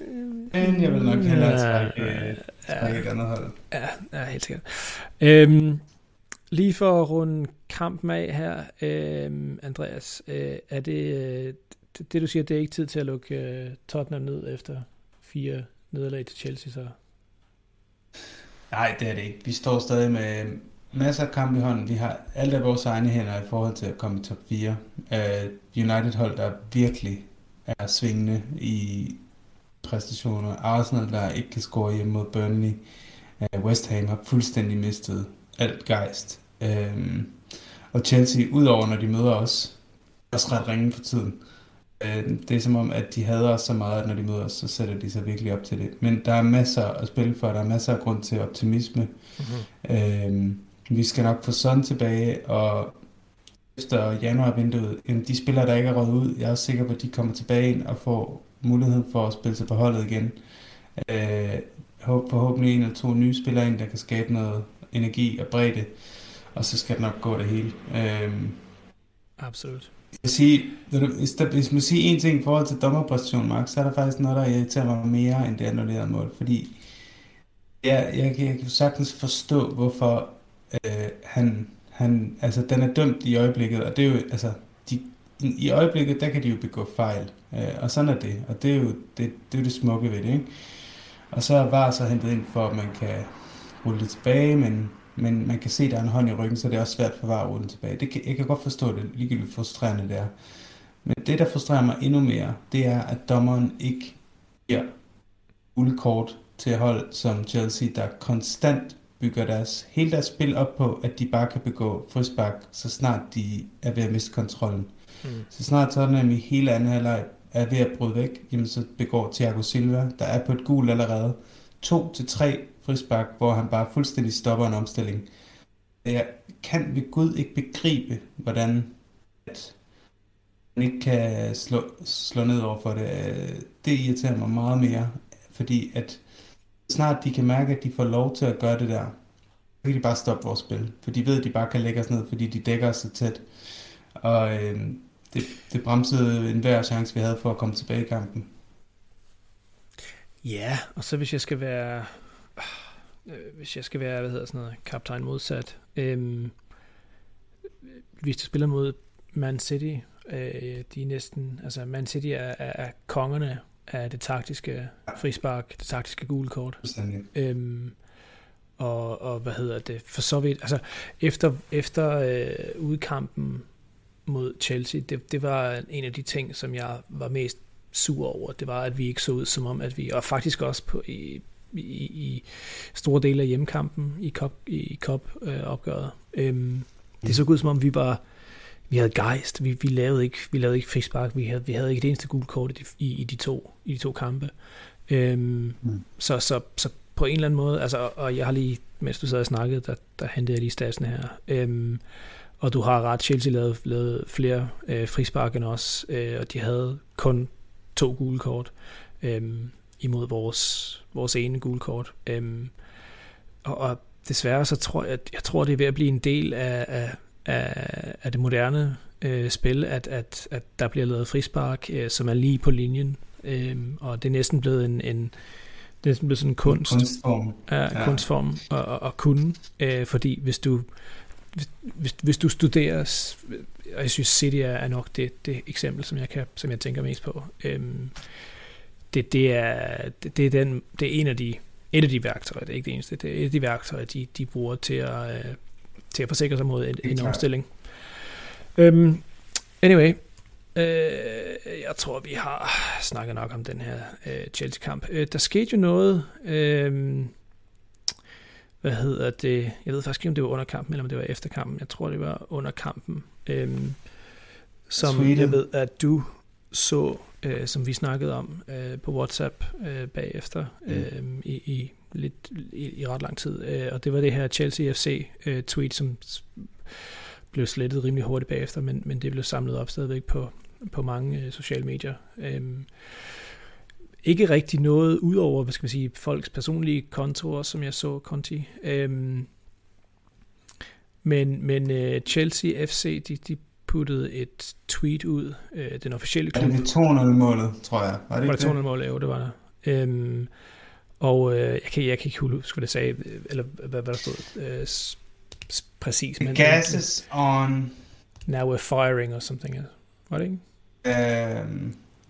S2: Men jeg vil nok hellere trække, øh, trække et andet hold.
S1: Ja, ja helt sikkert. Øhm, lige for at runde kampen af her, øhm, Andreas, øh, er det, øh, det, det du siger, det er ikke tid til at lukke øh, Tottenham ned efter fire nederlag til Chelsea, så?
S2: Nej, det er det ikke. Vi står stadig med masser af kamp i hånden. Vi har alt af vores egne hænder i forhold til at komme i top 4. Uh, United-hold, der virkelig er svingende i præstationer. Arsenal, der ikke kan score hjemme mod Burnley. Uh, West Ham har fuldstændig mistet alt gejst. Uh, og Chelsea, udover når de møder os, er også ret ringe for tiden. Øh, det er som om, at de hader os så meget, at når de møder os, så sætter de sig virkelig op til det. Men der er masser at spille for, der er masser af grund til optimisme. Mm-hmm. Øh, vi skal nok få sådan tilbage, og efter januarvinduet, de spillere, der ikke er råd ud, jeg er også sikker på, at de kommer tilbage ind og får mulighed for at spille sig på holdet igen. Øh, forhåbentlig en eller to nye spillere ind, der kan skabe noget energi og bredde, og så skal det nok gå det hele. Øh,
S1: Absolut.
S2: Jeg sige, hvis, der, hvis man siger en ting i forhold til dommerpræstationen, Mark, så er der faktisk noget, der irriterer mig mere, end det annullerede mål. Fordi jeg, jeg, jeg kan sagtens forstå, hvorfor øh, han, han, altså den er dømt i øjeblikket, og det er jo, altså, i øjeblikket, der kan de jo begå fejl, øh, og sådan er det, og det er jo det, det, er det smukke ved det, ikke? Og så er var så hentet ind for, at man kan rulle det tilbage, men men man kan se, at der er en hånd i ryggen, så det er også svært for VAR at tilbage. Det kan, jeg kan godt forstå det, ligegyldigt frustrerende det er. Men det, der frustrerer mig endnu mere, det er, at dommeren ikke giver guldkort til hold som Chelsea, der konstant bygger deres, hele deres spil op på, at de bare kan begå frispark, så snart de er ved at miste kontrollen. Mm. Så snart Tottenham i hele anden halvleg er ved at bryde væk, jamen så begår Thiago Silva, der er på et gul allerede, to til tre frisbak, hvor han bare fuldstændig stopper en omstilling. Jeg kan ved Gud ikke begribe, hvordan at han ikke kan slå, slå ned over for det. Det irriterer mig meget mere, fordi at snart de kan mærke, at de får lov til at gøre det der, så kan de bare stoppe vores spil. For de ved, at de bare kan lægge os ned, fordi de dækker os så tæt. Og øh, det, det bremsede enhver chance, vi havde for at komme tilbage i kampen.
S1: Ja, og så hvis jeg skal være øh, hvis jeg skal være, hvad hedder sådan noget, kaptajn modsat, øh, hvis du spiller mod Man City, øh, de er næsten, altså Man City er, er, er kongerne af det taktiske frispark, det taktiske gule kort. Øhm, og, og hvad hedder det, for så vidt, altså efter, efter øh, udkampen mod Chelsea, det, det var en af de ting, som jeg var mest sur over, det var, at vi ikke så ud som om, at vi, og faktisk også på, i, i, i store dele af hjemmekampen i cup, i cup øh, opgøret. Øhm, det så ud som om vi var vi havde gejst, vi, vi lavede ikke vi lavede ikke frispark, vi havde vi havde ikke det eneste gule kort i, i, i de to i de to kampe. Øhm, mm. så, så, så på en eller anden måde, altså, og jeg har lige, mens du sad og snakkede, der, der hentede jeg lige statsene her. Øhm, og du har ret, Chelsea lavede, lavede flere øh, frispark end os, øh, og de havde kun to gule kort. Øhm, imod vores, vores ene gule kort. Øhm, og, og desværre så tror jeg, jeg tror, det er ved at blive en del af, af, af, af det moderne øh, spil, at, at, at der bliver lavet frispark, øh, som er lige på linjen. Øhm, og det er næsten blevet en, en det er næsten blevet sådan en kunst.
S2: Kunstform.
S1: Ja, ja. kunstform at, at, at kunne. Øh, fordi hvis du, hvis, hvis du studerer, og jeg synes City er, er nok det, det eksempel, som jeg, kan, som jeg tænker mest på. Øhm, det, det, er, det, det, er den, det er en af de, et af de værktøjer, det er ikke det eneste, det er et af de værktøjer, de, de bruger til at, øh, til at forsikre sig mod en, en omstilling. Um, anyway, øh, jeg tror, vi har snakket nok om den her øh, Chelsea-kamp. Øh, der skete jo noget, øh, hvad hedder det, jeg ved faktisk ikke, om det var under kampen, eller om det var efter kampen, jeg tror, det var under kampen, øhm, som Sweden. jeg ved, at du så, øh, som vi snakkede om øh, på WhatsApp øh, bagefter, mm. øh, i, i lidt i, i ret lang tid, øh, og det var det her Chelsea FC øh, tweet, som blev slettet rimelig hurtigt bagefter, men, men det blev samlet op stadigvæk på, på mange øh, sociale medier. Øh, ikke rigtig noget ud over, hvad skal man sige, folks personlige kontorer, som jeg så Conti. Øhm, men men uh, Chelsea FC, de, de puttede et tweet ud, uh, den officielle klub.
S2: Er det 200-målet, tror jeg?
S1: Var det, var det 200-målet? Jo, det var der. Øhm, og uh, jeg, kan, jeg kan ikke huske, hvad det sagde, eller hvad, hvad der stod uh, præcis.
S2: The gas is on.
S1: Now we're firing or something. Var det ikke?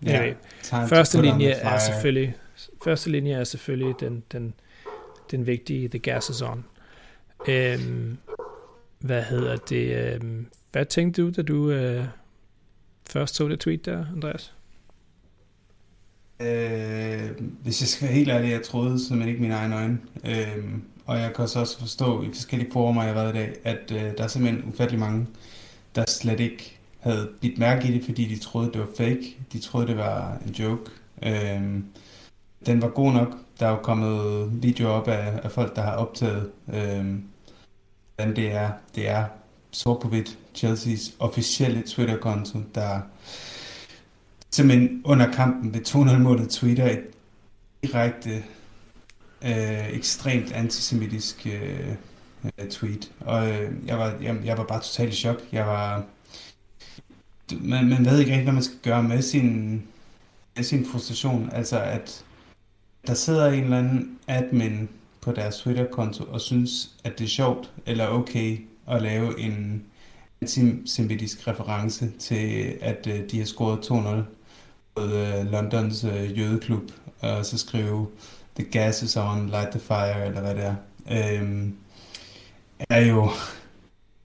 S2: Um,
S1: Anyway, første linje er selvfølgelig første linje er selvfølgelig den, den, den vigtige The Gas is on. Øhm, hvad hedder det? Øhm, hvad tænkte du, da du øh, først så det tweet der, Andreas?
S2: Øh, hvis jeg skal være helt ærlig, jeg troede simpelthen ikke mine egne øjne. Øh, og jeg kan også forstå i forskellige former, jeg har været i dag, at øh, der er simpelthen ufattelig mange, der slet ikke havde bidt mærke i det, fordi de troede, det var fake. De troede, det var en joke. Øhm, den var god nok. Der er jo kommet videoer op af, af folk, der har optaget, øhm, hvordan det er. Det er sort på hvidt Chelseas officielle Twitter-konto, der simpelthen under kampen ved 200 måneder Twitter et direkte øh, ekstremt antisemitisk øh, øh tweet. Og øh, jeg, var, jeg, jeg var bare totalt i chok. Jeg var man, man ved ikke rigtig, hvad man skal gøre med sin, med sin frustration. Altså at der sidder en eller anden admin på deres Twitter-konto og synes, at det er sjovt eller okay at lave en antisemitisk reference til, at øh, de har scoret 2-0 på øh, Londons øh, jødeklub, og så skrive The gas is on, light the fire, eller hvad det er, øhm, er jo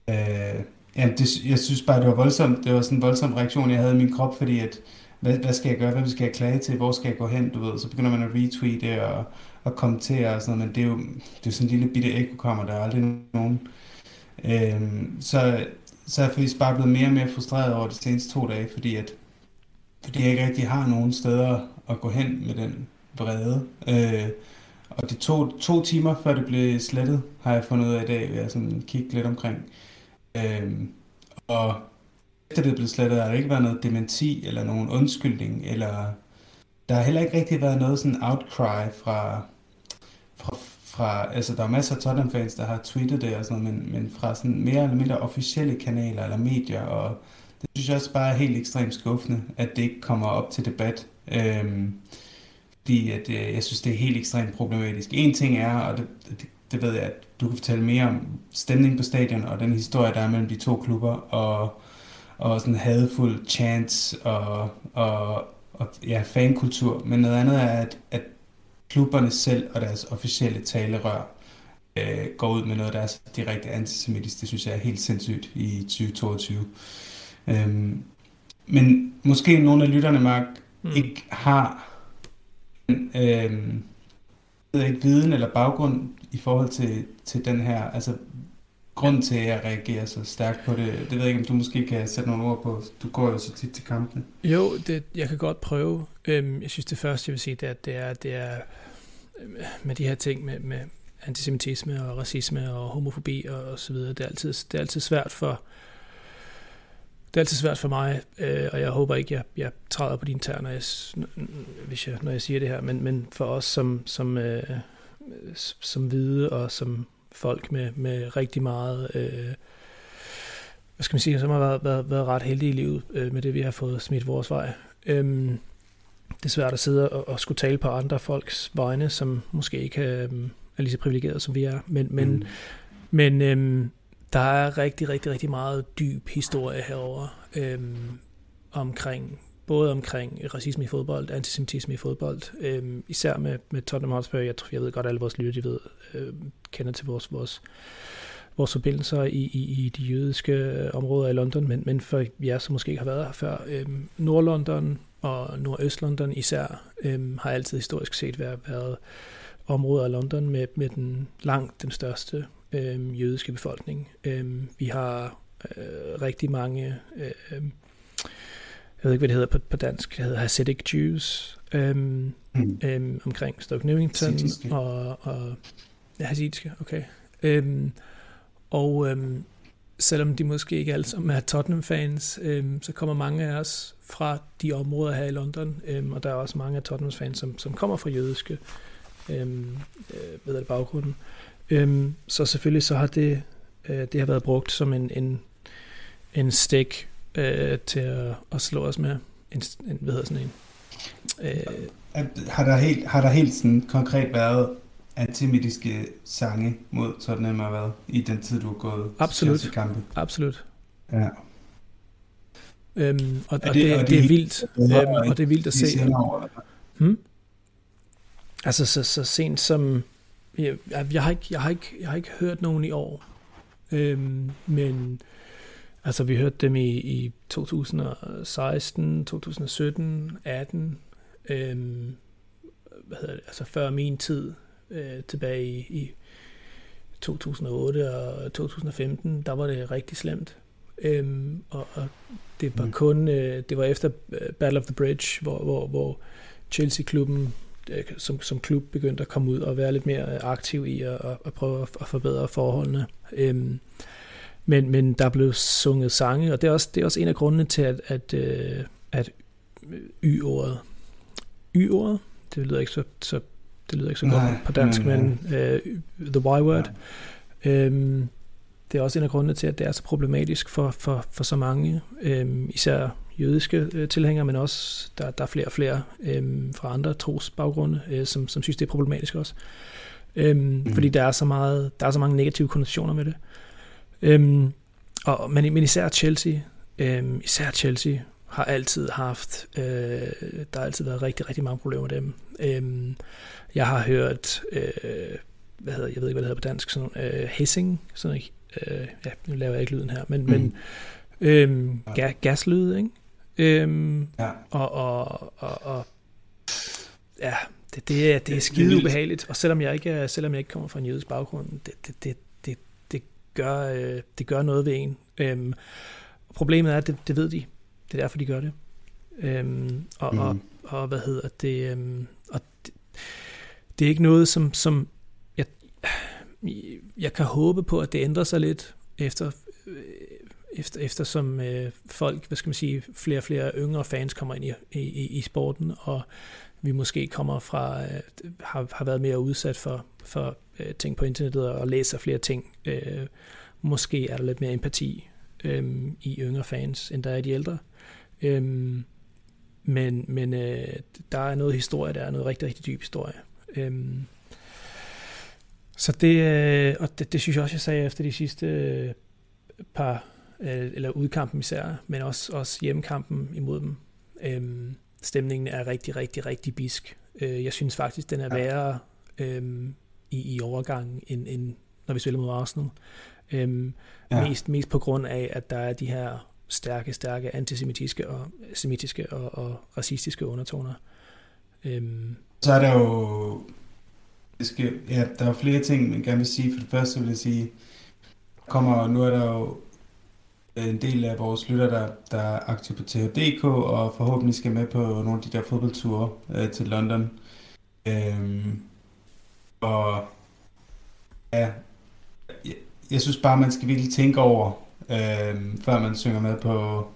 S2: øh, Ja, det, jeg synes bare, det var voldsomt. Det var sådan en voldsom reaktion, jeg havde i min krop, fordi at, hvad, hvad skal jeg gøre? Hvem skal jeg klage til? Hvor skal jeg gå hen? Du ved, så begynder man at retweete og, og kommentere og sådan noget, men det er jo, det er sådan en lille bitte ekokammer, der er aldrig nogen. Øhm, så, så er jeg faktisk bare blevet mere og mere frustreret over de seneste to dage, fordi at fordi jeg ikke rigtig har nogen steder at gå hen med den vrede. Øh, og det to, to timer før det blev slettet, har jeg fundet ud af i dag, ved at sådan kigge lidt omkring. Øhm, og efter det er blevet slettet, har der ikke været noget dementi eller nogen undskyldning, eller der har heller ikke rigtig været noget sådan outcry fra, fra, fra altså der er masser af Tottenham-fans, der har tweetet det og sådan noget, men, men fra sådan mere eller mindre officielle kanaler eller medier, og det synes jeg også bare er helt ekstremt skuffende, at det ikke kommer op til debat. Øhm, fordi at, øh, jeg synes, det er helt ekstremt problematisk. En ting er, og det, det, det ved jeg, at du kan fortælle mere om stemning på stadion og den historie, der er mellem de to klubber, og, og sådan hadfuld chants og, og, og ja, fankultur. Men noget andet er, at, at klubberne selv og deres officielle talerør øh, går ud med noget, der er direkte antisemitisk. Det synes jeg er helt sindssygt i 2022. Øhm, men måske nogle af lytterne, Mark, mm. ikke har ved ikke, viden eller baggrund i forhold til, til den her, altså grund til, at jeg reagerer så stærkt på det. Det ved jeg ikke, om du måske kan sætte nogle ord på. Du går jo så tit til kampene.
S1: Jo, det, jeg kan godt prøve. Øhm, jeg synes, det første, jeg vil sige, det er, det er, det er øhm, med de her ting med, med antisemitisme og racisme og homofobi og, og så videre. Det er altid, det er altid svært for det er altid svært for mig, øh, og jeg håber ikke, jeg, jeg træder på dine tær, når jeg, hvis jeg, når jeg siger det her, men, men for os som, som, øh, som hvide og som folk med, med rigtig meget, øh, hvad skal man sige, som har været, været, været ret heldige i livet øh, med det, vi har fået smidt vores vej. Øh, det er svært at sidde og, og skulle tale på andre folks vegne, som måske ikke øh, er lige så privilegeret, som vi er, men, men, mm. men øh, der er rigtig, rigtig, rigtig meget dyb historie herover øhm, omkring både omkring racisme i fodbold, antisemitisme i fodbold, øhm, især med, med Tottenham Hotspur. Jeg, tror, jeg ved godt, at alle vores lytter, de ved, øh, kender til vores, vores, vores forbindelser i, i, i de jødiske øh, områder i London, men, men for jer, som måske ikke har været her før, øhm, Nordlondon og Nordøstlondon især, øhm, har altid historisk set været, været områder af London med, med den langt den største øh, jødiske befolkning. Øh, vi har øh, rigtig mange, øh, jeg ved ikke, hvad det hedder på, på dansk, det hedder Hasidic Jews, øh, mm. øh, omkring Stoke Newington og, og ja, hasidiske, okay. Øh, og øh, selvom de måske ikke alle sammen er Tottenham-fans, øh, så kommer mange af os fra de områder her i London, øh, og der er også mange af Tottenham-fans, som, som kommer fra jødiske øh, ved det baggrunden. Øh, så selvfølgelig så har det, øh, det har været brugt som en, en, en stik øh, til at, at slå os med. En, en, hvad hedder sådan en?
S2: Øh, har der helt, har der helt sådan konkret været antisemitiske sange mod Tottenham har været i den tid, du har gået
S1: Absolut.
S2: til kampe?
S1: Absolut.
S2: Ja.
S1: Øhm, og, og, det, det, og det er vildt. Øhm, og det er vildt at se. Hmm? Altså så, så sent som jeg, jeg, har ikke, jeg, har ikke, jeg har ikke hørt nogen i år, øhm, men altså vi hørte dem i, i 2016, 2017, 18, øhm, hvad hedder det, altså før min tid, øh, tilbage i, i 2008 og 2015, der var det rigtig slemt. Øhm, og, og det var mm. kun, øh, det var efter øh, Battle of the Bridge, hvor, hvor, hvor Chelsea-klubben som, som klub begyndte at komme ud og være lidt mere aktiv i at, at prøve at forbedre forholdene. Øhm, men, men der blev sunget sange, og det er også, det er også en af grundene til, at, at, øh, at Y-ordet, Y-ordet, det lyder ikke så, så det lyder ikke så nej, godt på dansk, nej, nej. men uh, the Y-word. Øhm, det er også en af grundene til, at det er så problematisk for, for, for så mange, øhm, især jødiske øh, tilhængere, men også der, der er flere og flere øhm, fra andre trosbaggrunde, øh, som, som synes, det er problematisk også. Øhm, mm. Fordi der er, så meget, der er så mange negative konnotationer med det. Øhm, og, men, men især Chelsea, øhm, især Chelsea har altid haft, øh, der har altid været rigtig, rigtig mange problemer med dem. Øhm, jeg har hørt, øh, hvad hedder, jeg ved ikke, hvad det hedder på dansk, sådan øh, hissing, sådan øh, ja, nu laver jeg ikke lyden her, men, mm. men øh, ga, gaslyd, ikke? Øhm, ja. Og, og, og, og ja, det, det, er, det er skide ubehageligt, og selvom jeg ikke, selvom jeg ikke kommer fra en jødisk baggrund, det, det, det, det, det, gør, øh, det gør noget ved en. Øhm, problemet er, at det, det ved de. Det er derfor, de gør det. Øhm, og, mm. og, og hvad hedder det? Øhm, og det, det er ikke noget, som, som jeg, jeg kan håbe på, at det ændrer sig lidt efter, efter eftersom øh, folk, hvad skal man sige, flere og flere yngre fans kommer ind i, i, i sporten, og vi måske kommer fra, øh, har, har været mere udsat for, for øh, ting på internettet og læser flere ting. Øh, måske er der lidt mere empati øh, i yngre fans, end der er i de ældre. Øh, men men øh, der er noget historie, der er noget rigtig, rigtig dyb historie. Øh, så det, øh, og det, det synes jeg også, jeg sagde efter de sidste øh, par, øh, eller udkampen især, men også, også hjemmekampen imod dem. Øhm, stemningen er rigtig, rigtig, rigtig bisk. Øh, jeg synes faktisk, den er værre øhm, i, i overgangen, end, end når vi spiller mod Arsenal. Øhm, ja. mest, mest på grund af, at der er de her stærke, stærke antisemitiske og semitiske og, og racistiske undertoner. Øhm,
S2: så er der jo... Det skal, ja, der er flere ting, man gerne vil sige. For det første vil jeg sige, kommer, nu er der jo Øh, en del af vores lytter, der, der er aktive på THDK, og forhåbentlig skal med på nogle af de der fodboldture øh, til London. Øhm, og ja, jeg, jeg synes bare, man skal virkelig tænke over, øh, før man synger med på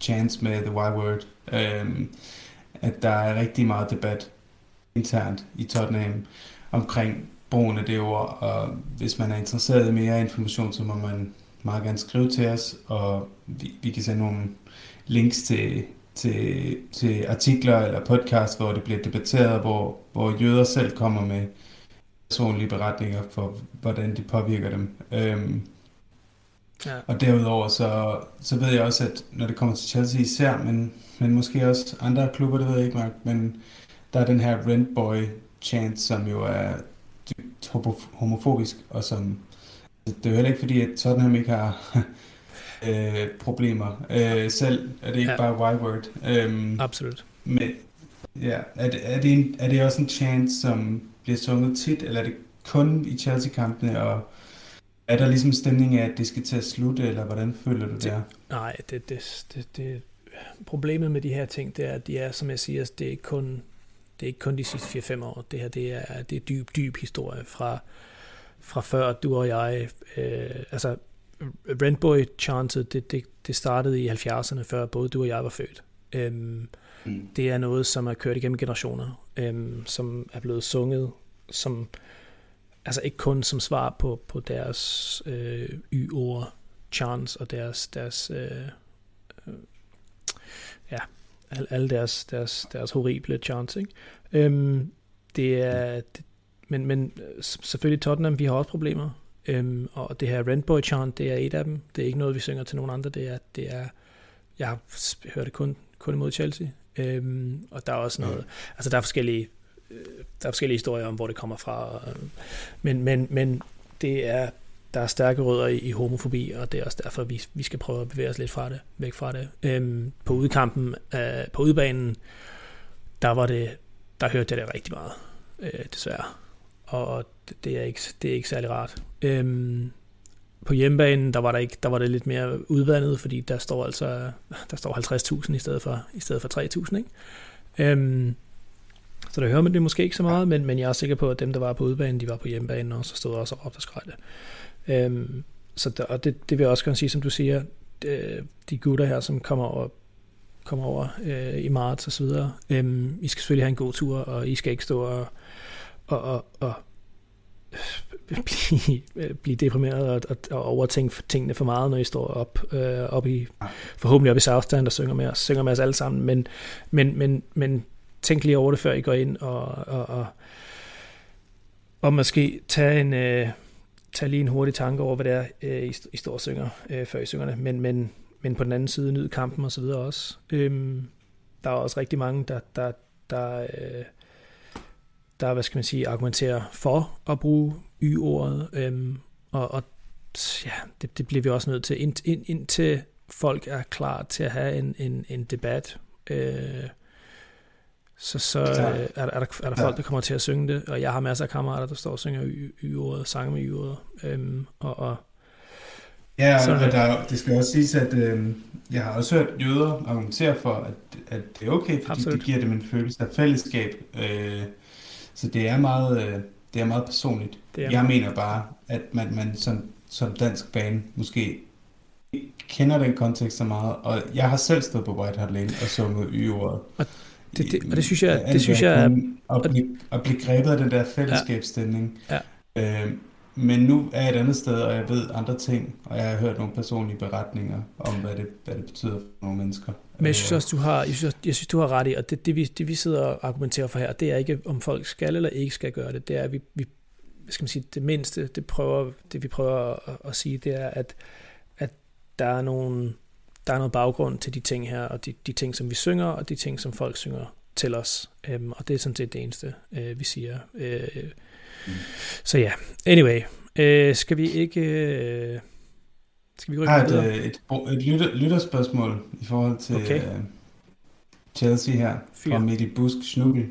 S2: Chance med The Y Word, øh, at der er rigtig meget debat internt i Tottenham omkring brugen af det ord, og hvis man er interesseret i mere information, så må man meget gerne skrive til os, og vi, vi kan sende nogle links til, til, til artikler eller podcast, hvor det bliver debatteret, hvor, hvor jøder selv kommer med personlige beretninger for, hvordan det påvirker dem. Øhm, ja. Og derudover så, så ved jeg også, at når det kommer til Chelsea især, men, men måske også andre klubber, det ved jeg ikke, Mark, men der er den her Rentboy chant, som jo er dybt homofobisk, og som det er jo heller ikke fordi, at Tottenham ikke har øh, problemer øh, selv. Er det ikke ja. bare Y-word?
S1: Øhm, Absolut.
S2: Men, ja, er det, er, det en, er det også en chant, som bliver sunget tit, eller er det kun i Chelsea-kampene, og er der ligesom stemning af, at det skal til at slutte, eller hvordan føler du det? det
S1: nej, det, det, det, det, problemet med de her ting, det er, at de er, som jeg siger, det er ikke kun, det er ikke kun de sidste 4-5 år. Det her, det er, det er dyb, dyb historie fra, fra før du og jeg, øh, altså Rentboy chantet, det, det, det startede i 70'erne, før både du og jeg var født. Øhm, mm. Det er noget, som er kørt igennem generationer, øhm, som er blevet sunget, som altså ikke kun som svar på, på deres øh, y-ord, chants og deres, deres øh, øh, ja, alle, deres, deres, deres horrible chants, ikke? Øhm, det er, det, men, men selvfølgelig Tottenham, vi har også problemer, øhm, og det her Rentboy chant, det er et af dem. Det er ikke noget, vi synger til nogen andre, det er, det er jeg har hørt det kun, kun imod Chelsea, øhm, og der er også noget, altså der er forskellige Øh, der er forskellige historier om, hvor det kommer fra. Men, men, men det er, der er stærke rødder i, i homofobi, og det er også derfor, vi, vi skal prøve at bevæge os lidt fra det, væk fra det. Øhm, på udkampen, øh, på udbanen, der var det, der hørte jeg det rigtig meget, øh, desværre. Og det, er ikke, det er ikke særlig rart. Øhm, på hjemmebanen, der var, der, ikke, der var det lidt mere udvandet, fordi der står altså der står 50.000 i stedet for, i stedet for 3.000, ikke? Øhm, så der hører man det måske ikke så meget, men, men jeg er sikker på, at dem, der var på udbanen, de var på hjemmebanen, og så stod også og råbte og skreg det. Øhm, så der, og det, det vil jeg også gerne sige, som du siger, de, de gutter her, som kommer over, kommer over øh, i marts og så videre, øhm, I skal selvfølgelig have en god tur, og I skal ikke stå og, og, og, og blive, blive deprimeret og, og, og overtænke tingene for meget, når I står op, øh, op i, forhåbentlig op i Southstand og synger med os, synger med os alle sammen, men, men, men, men tænk lige over det, før I går ind, og, og, og, og måske tage en, øh, tage lige en hurtig tanke over, hvad det er, øh, I, I står og synger, øh, før I synger det, men, men, men på den anden side nyd kampen og så videre også. Øhm, der er også rigtig mange, der, der, der, øh, der hvad skal man sige, argumenterer for at bruge y-ordet, øhm, og, og ja, det, det bliver vi også nødt til, ind, ind, indtil folk er klar til at have en, en, en debat, øh, så, så øh, er, der, er, der, er der folk, der kommer til at synge det, og jeg har masser af kammerater, der står og synger y-ordet, sange med y-ordet, øhm, og, og
S2: Ja, så, og der, det skal også siges, at øh, jeg har også hørt jøder argumentere for, at, at det er okay, fordi absolut. det giver dem en følelse af fællesskab. Øh, så det er meget, øh, det er meget personligt. Det er jeg meget. mener bare, at man, man som, som dansk band måske ikke kender den kontekst så meget, og jeg har selv stået på White Hart Lane og sunget y-ordet.
S1: Og det, det, og det synes jeg, det synes jeg.
S2: At blive, at blive grebet af den der fællesskabsstemning. Ja. ja. Øh, men nu er jeg et andet sted, og jeg ved andre ting, og jeg har hørt nogle personlige beretninger om, hvad det, hvad det betyder for nogle mennesker.
S1: Men jeg synes også, du har, jeg synes, jeg synes, du har ret i, og det, det, vi, det vi sidder og argumenterer for her, det er ikke, om folk skal eller ikke skal gøre det. Det er, at vi, vi skal man sige, det mindste, det, prøver, det vi prøver at, at sige, det er, at, at der er nogle der er noget baggrund til de ting her, og de, de ting, som vi synger, og de ting, som folk synger til os. Øhm, og det er sådan set det eneste, øh, vi siger. Øh, mm. Så ja, anyway. Øh, skal vi ikke... Øh,
S2: skal vi rykke har et, øh, et, et lytter, lytterspørgsmål i forhold til okay. uh, Chelsea her, Fyr. fra Mikkel Busk Schnugel.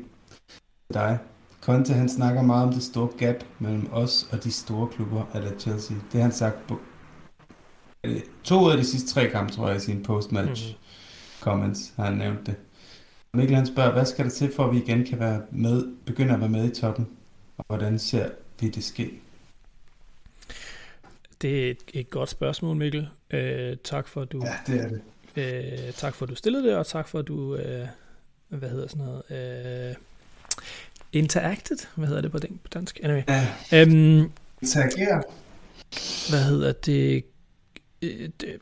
S2: Dig. Conte, han snakker meget om det store gap mellem os og de store klubber, eller Chelsea. Det har han sagt på to ud af de sidste tre kampe, tror jeg, i sine postmatch mm-hmm. comments har han nævnt det. Mikkel han spørger, hvad skal der til for, at vi igen kan være med, begynde at være med i toppen? Og hvordan ser vi det ske?
S1: Det er et, et godt spørgsmål, Mikkel. Øh, tak for, at du...
S2: Ja, det er det.
S1: Øh, tak for, at du stillede det, og tak for, at du... Øh, hvad hedder sådan noget? Øh, interacted? Hvad hedder det på, dansk? Anyway. Ja. Øhm,
S2: Interagere.
S1: Hvad hedder det? Øh, det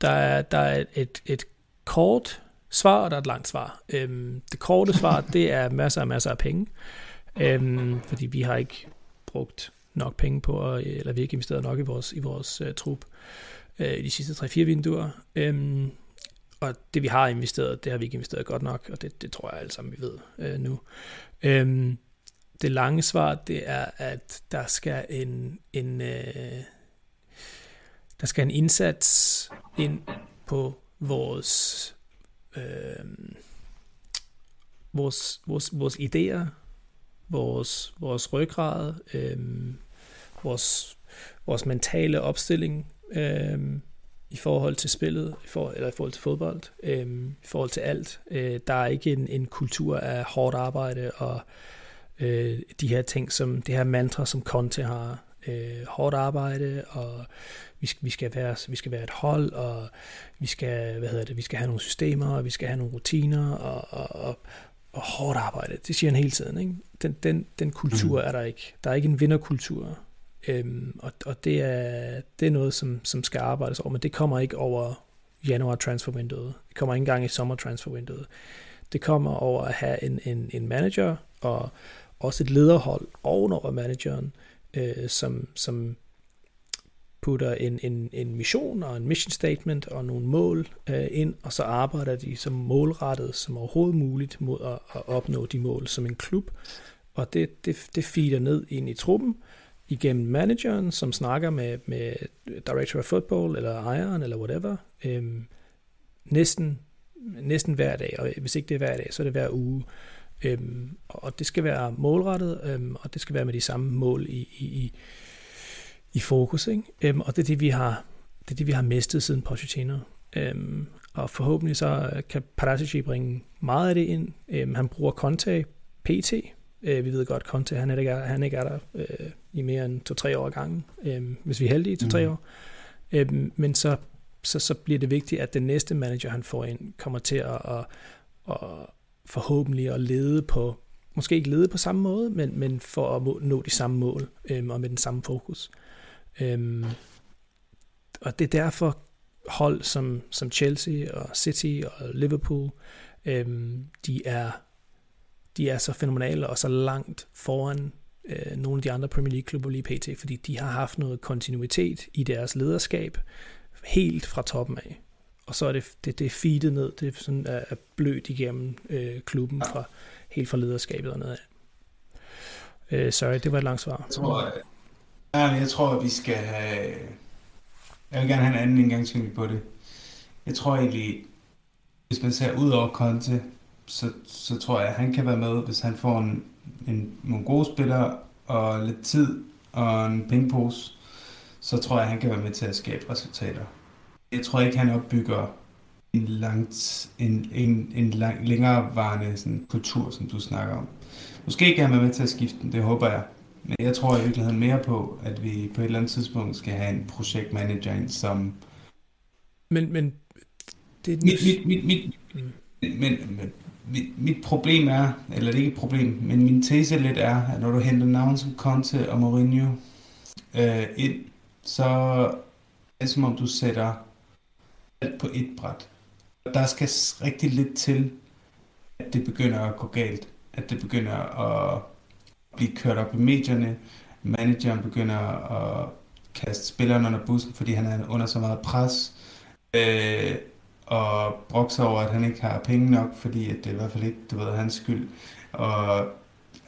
S1: der er, der er et, et kort svar, og der er et langt svar. Øhm, det korte svar, det er masser og masser af penge, øhm, fordi vi har ikke brugt nok penge på, eller vi har ikke investeret nok i vores, i vores uh, trup uh, i de sidste 3-4 vinduer. Øhm, og det vi har investeret, det har vi ikke investeret godt nok, og det, det tror jeg alle sammen, vi ved uh, nu. Øhm, det lange svar, det er, at der skal en, en uh, der skal en indsats ind på vores øh, vores, vores, vores idéer, vores, vores ryggrad, øh, vores, vores mentale opstilling øh, i forhold til spillet, i for, eller i forhold til fodbold, øh, i forhold til alt. Øh, der er ikke en, en kultur af hårdt arbejde og øh, de her ting, som det her mantra, som Conte har, øh, hårdt arbejde, og vi skal, vi, skal være, vi skal være et hold, og vi skal, hvad hedder det, vi skal have nogle systemer, og vi skal have nogle rutiner, og, og, og, og hårdt arbejde. Det siger han hele tiden. Ikke? Den, den, den kultur mm. er der ikke. Der er ikke en vinderkultur. Øhm, og og det, er, det er noget, som, som skal arbejdes over, men det kommer ikke over januar transfer window. Det kommer ikke engang i sommer transfervinduet. Det kommer over at have en, en, en manager, og også et lederhold ovenover manageren, øh, som, som putter en, en, en mission og en mission statement og nogle mål øh, ind, og så arbejder de så målrettet som overhovedet muligt mod at, at opnå de mål som en klub. Og det, det, det feeder ned ind i truppen igennem manageren, som snakker med, med director of football, eller ejeren, eller whatever, øhm, næsten, næsten hver dag, og hvis ikke det er hver dag, så er det hver uge. Øhm, og det skal være målrettet, øhm, og det skal være med de samme mål i, i, i, i fokus. Ikke? Øhm, og det er det, vi har, det er det, vi har mistet siden Pochettino. Øhm, og forhåbentlig så kan Paratici bringe meget af det ind. Øhm, han bruger Conte PT. Øh, vi ved godt, Conte han er ikke er, han ikke er der øh, i mere end 2-3 år ad gangen, øh, hvis vi er heldige, 2-3 mm. år. Øhm, men så, så, så bliver det vigtigt, at den næste manager, han får ind, kommer til at, at, at forhåbentlig at lede på, måske ikke lede på samme måde, men, men for at nå de samme mål øhm, og med den samme fokus. Øhm, og det er derfor hold som, som Chelsea og City og Liverpool, øhm, de er de er så fænomenale og så langt foran øh, nogle af de andre Premier League-klubber lige pt., fordi de har haft noget kontinuitet i deres lederskab helt fra toppen af og så er det, det, det er feedet ned, det er sådan er, er blødt igennem øh, klubben fra helt fra lederskabet og nedad. Øh, sorry, det var et langt svar.
S2: Jeg tror, øh, jeg, ja, jeg tror, at vi skal have... Jeg vil gerne have en anden indgangsvinkel på det. Jeg tror egentlig, hvis man ser ud over Conte, så, så tror jeg, at han kan være med, hvis han får en, en, nogle gode spillere og lidt tid og en pengepose, så tror jeg, at han kan være med til at skabe resultater jeg tror ikke, han opbygger en, langt, en, en, en lang, længerevarende sådan, kultur, som du snakker om. Måske kan han være med til at skifte den, det håber jeg. Men jeg tror i virkeligheden mere på, at vi på et eller andet tidspunkt skal have en projektmanager ind, som...
S1: Men, men det er
S2: den... mit, mit, mit, mit, mm. men, men, mit, mit problem er, eller det er ikke et problem, men min tese lidt er, at når du henter navn som Conte og Mourinho øh, ind, så er det som om du sætter alt på et bræt. Der skal rigtig lidt til, at det begynder at gå galt. At det begynder at blive kørt op i medierne. Manageren begynder at kaste spilleren under bussen, fordi han er under så meget pres. Øh, og brokser over, at han ikke har penge nok, fordi at det er i hvert fald ikke, du ved, hans skyld. Og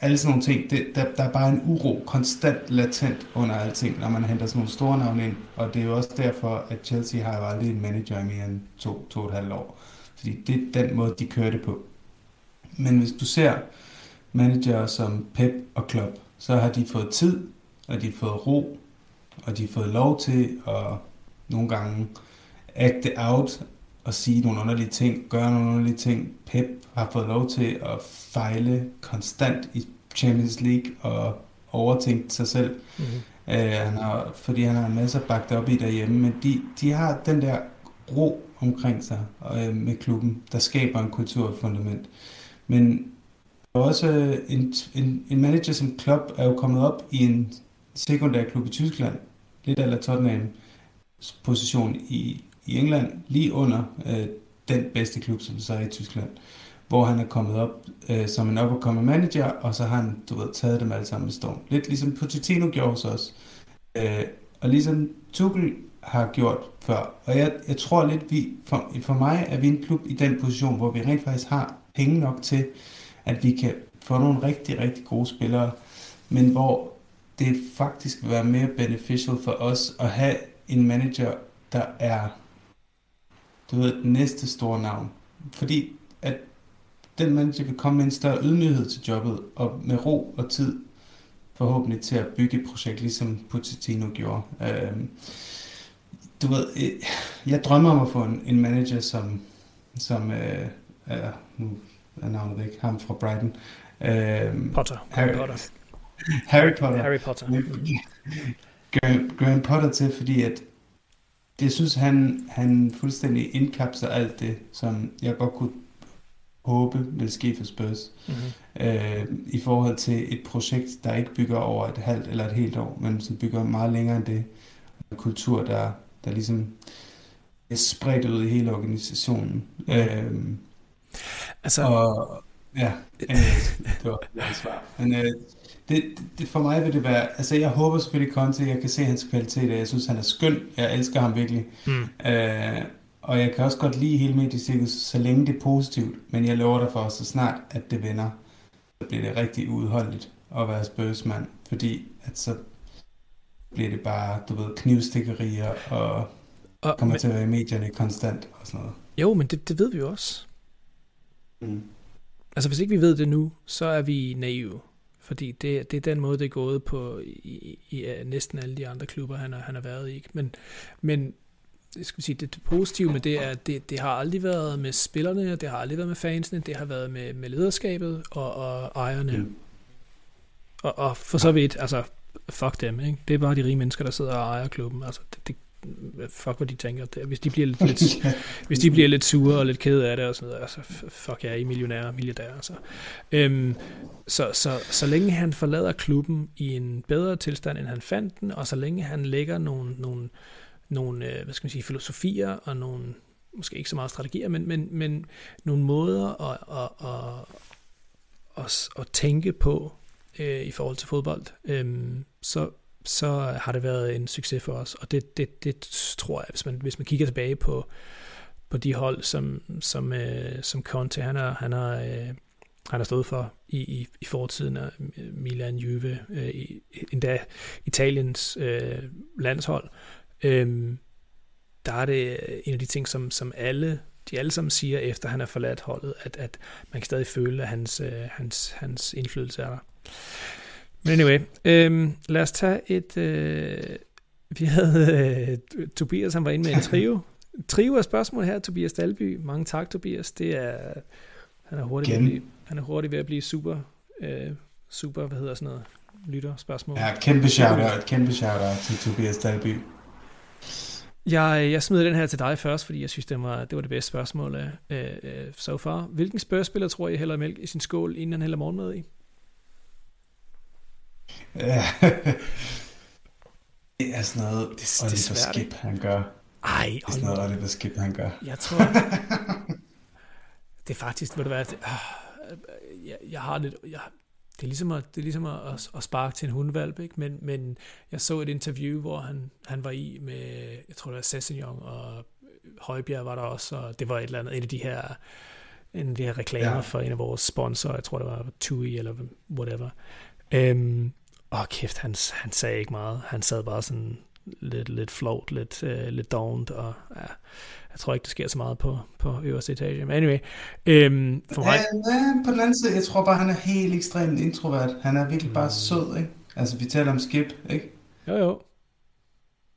S2: alle sådan nogle ting, det, der, der er bare en uro, konstant latent under alting, når man henter sådan nogle store navne ind. Og det er jo også derfor, at Chelsea har jo aldrig en manager i mere end to, to og et halvt år. Fordi det er den måde, de kører det på. Men hvis du ser manager som Pep og Klopp, så har de fået tid, og de har fået ro, og de har fået lov til at nogle gange acte out og sige nogle underlige ting, gøre nogle underlige ting. Pep har fået lov til at fejle konstant i Champions League og overtænkt sig selv. Mm-hmm. Øh, han har, fordi han har en masse bagt op i derhjemme, men de, de har den der ro omkring sig øh, med klubben, der skaber en kulturfundament. Men også en, en, en manager som Klopp er jo kommet op i en sekundær klub i Tyskland, lidt af Tottenham position i, i England, lige under øh, den bedste klub, som så er i Tyskland, hvor han er kommet op øh, som en up manager, og så har han, du ved, taget dem alle sammen med storm. Lidt ligesom Pochettino gjorde hos os, Øh, og ligesom Tuchel har gjort før. Og jeg, jeg tror lidt, vi, for, for mig er vi en klub i den position, hvor vi rent faktisk har penge nok til, at vi kan få nogle rigtig, rigtig gode spillere, men hvor det faktisk vil være mere beneficial for os at have en manager, der er du ved, den næste store navn. Fordi at den manager vil komme med en større ydmyghed til jobbet, og med ro og tid forhåbentlig til at bygge et projekt, ligesom Pochettino gjorde. Øh, du ved, øh, jeg drømmer om at få en, en manager, som, som øh, er, nu er navnet ikke, ham fra Brighton.
S1: Øh, Potter.
S2: Harry
S1: Potter.
S2: Harry Potter.
S1: Harry Potter.
S2: Graham, Graham Potter til, fordi at jeg synes, han, han fuldstændig indkapsler alt det, som jeg godt kunne håbe vil ske for Spurs. Mm-hmm. Øh, I forhold til et projekt, der ikke bygger over et halvt eller et helt år, men som bygger meget længere end det. En kultur, der, der ligesom er spredt ud i hele organisationen. Mm. Øh, altså... Og, ja, øh, det var et svar. Men øh, det, det, for mig vil det være, altså jeg håber selvfølgelig Conte, jeg kan se hans kvalitet, og jeg synes han er skøn, jeg elsker ham virkelig. Mm. Øh, og jeg kan også godt lide hele mediecirkus, så længe det er positivt, men jeg lover dig for, så snart at det vender, så bliver det rigtig udholdeligt at være spørgsmål, fordi at så bliver det bare, du ved, knivstikkerier og, og kommer men, til at være i medierne konstant og sådan noget.
S1: Jo, men det, det ved vi jo også. Mm. Altså hvis ikke vi ved det nu, så er vi naive. Fordi det, det er den måde, det er gået på i, i, i næsten alle de andre klubber, han har, han har været i. Men, men jeg skal sige, det, det positive med det er, at det, det har aldrig været med spillerne, det har aldrig været med fansene, det har været med, med lederskabet og, og ejerne. Mm. Og, og for så vidt, altså, fuck dem, ikke? Det er bare de rige mennesker, der sidder og ejer klubben. Altså, det, det, fuck hvad de tænker. Hvis de bliver lidt, lidt hvis de bliver lidt sure og lidt kede af det og sådan noget, altså fuck jeg er I millionærer milliardærer. Altså. Øhm, så, så, så længe han forlader klubben i en bedre tilstand, end han fandt den, og så længe han lægger nogle, nogle, nogle øh, hvad skal man sige, filosofier og nogle, måske ikke så meget strategier, men, men, men nogle måder at, at, at, at, at tænke på øh, i forhold til fodbold, øh, så, så har det været en succes for os. Og det, det, det tror jeg, hvis man, hvis man kigger tilbage på, på de hold, som, som, øh, som Conte han har, han har, øh, han har stået for i, i, i fortiden og Milan, Juve, øh, endda Italiens øh, landshold, øh, der er det en af de ting, som, som alle de alle sammen siger, efter han har forladt holdet, at, at man kan stadig føle, at hans, øh, hans, hans indflydelse er der. Men anyway, øhm, lad os tage et... Øh, vi havde øh, Tobias, han var inde med en trio. trio af spørgsmål her, Tobias Dalby. Mange tak, Tobias. Det er, han er hurtigt, ved at blive, han er hurtigt ved at blive super, øh, super, hvad hedder sådan noget, lytter spørgsmål.
S2: Ja, kæmpe shout-out, kæmpe shout-out til Tobias Dalby.
S1: Jeg, jeg smider den her til dig først, fordi jeg synes, det var det, var det bedste spørgsmål uh, uh, so far. Hvilken spørgspiller tror jeg hælder mælk i sin skål, inden han hælder morgenmad i?
S2: Det er sådan noget, det, det Oliver svært, Skip, han gør.
S1: Ej,
S2: det er sådan noget, Oliver Skip, han gør.
S1: Jeg tror, det er faktisk, ved du hvad, det, uh, jeg, jeg har lidt, jeg, det er ligesom at, det er ligesom at, at, at sparke til en hundvalp, ikke? Men, men jeg så et interview, hvor han, han var i med, jeg tror det var Sessignon, og Højbjerg var der også, og det var et eller andet, et af de her, en af de her reklamer ja. for en af vores sponsorer, jeg tror det var TUI eller whatever. Øhm, åh kæft, han, han sagde ikke meget. Han sad bare sådan lidt, lidt float, lidt, uh, lidt dovent, og ja, jeg tror ikke, det sker så meget på, på øverste etage. Men anyway, øhm, for mig...
S2: Ja, ja, på den anden side, jeg tror bare, han er helt ekstremt introvert. Han er virkelig bare mm. sød, ikke? Altså, vi taler om Skip, ikke?
S1: Jo, jo.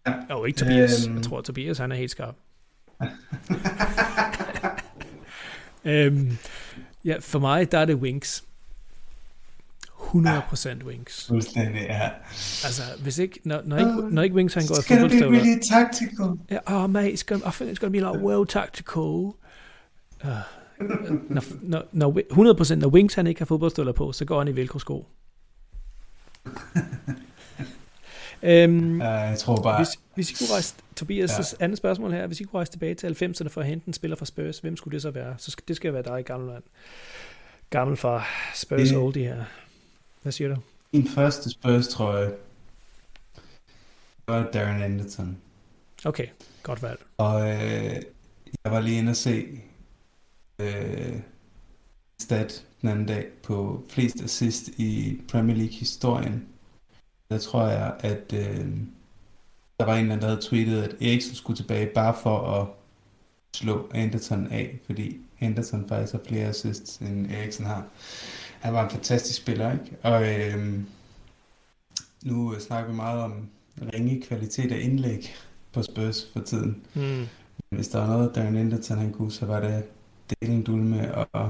S1: Ja. Jo, ikke Tobias. Øhm... Jeg tror, Tobias, han er helt skarp. øhm, ja, for mig, der er det Winks. 100% ja, Wings.
S2: Fuldstændig, ja.
S1: Altså, hvis ikke, når, når, ikke, når ikke Wings han går i fodboldstøvler...
S2: It's gonna be really tactical.
S1: Yeah, oh mate, it's gonna, I think it's gonna be like well tactical. Uh, når, når, når, 100% når Wings han ikke har fodboldstøvler på, så går han i velcro-sko.
S2: Um, uh, jeg tror bare...
S1: Hvis, hvis I kunne rejse, Tobias' ja. andet spørgsmål her, hvis I kunne rejse tilbage til 90'erne for at hente en spiller fra Spurs, hvem skulle det så være? Så skal, det skal være dig, gammel mand. Gammel fra Spurs det, oldie her. Hvad siger du?
S2: Min første Spurs trøje var Darren Anderson.
S1: Okay, godt valg.
S2: Og øh, jeg var lige inde og se øh, stat den anden dag på flest assist i Premier League historien. Der tror jeg, at øh, der var en der havde tweetet, at Eriksen skulle tilbage bare for at slå Anderson af, fordi Henderson faktisk har flere assists, end Eriksen har. Han var en fantastisk spiller, ikke? Og øh, nu snakker vi meget om ringe kvalitet af indlæg på Spurs for tiden. Mm. Hvis der var noget, Darren Henderson han kunne, så var det delen dul med at,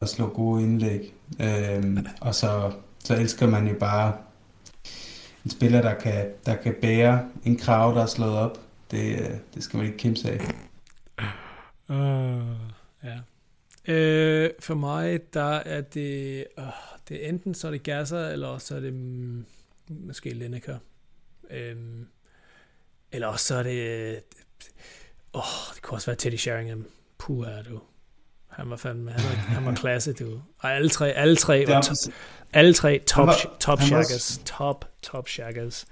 S2: at slå gode indlæg. Øhm, og så, så elsker man jo bare en spiller, der kan, der kan bære en krav, der er slået op. Det, det skal man ikke kæmpe sig af.
S1: Uh, ja. Øh, for mig, der er det, uh, det er enten så er det Gasser, eller så er det mm, måske Lineker. Øhm, eller også så er det, åh, oh, det kunne også være Teddy Sheringham. Puh, er du. Han var fandme, han var, han var klasse, du. Og alle tre, alle tre var, to, alle tre top, var, top shaggers. Top, top shaggers.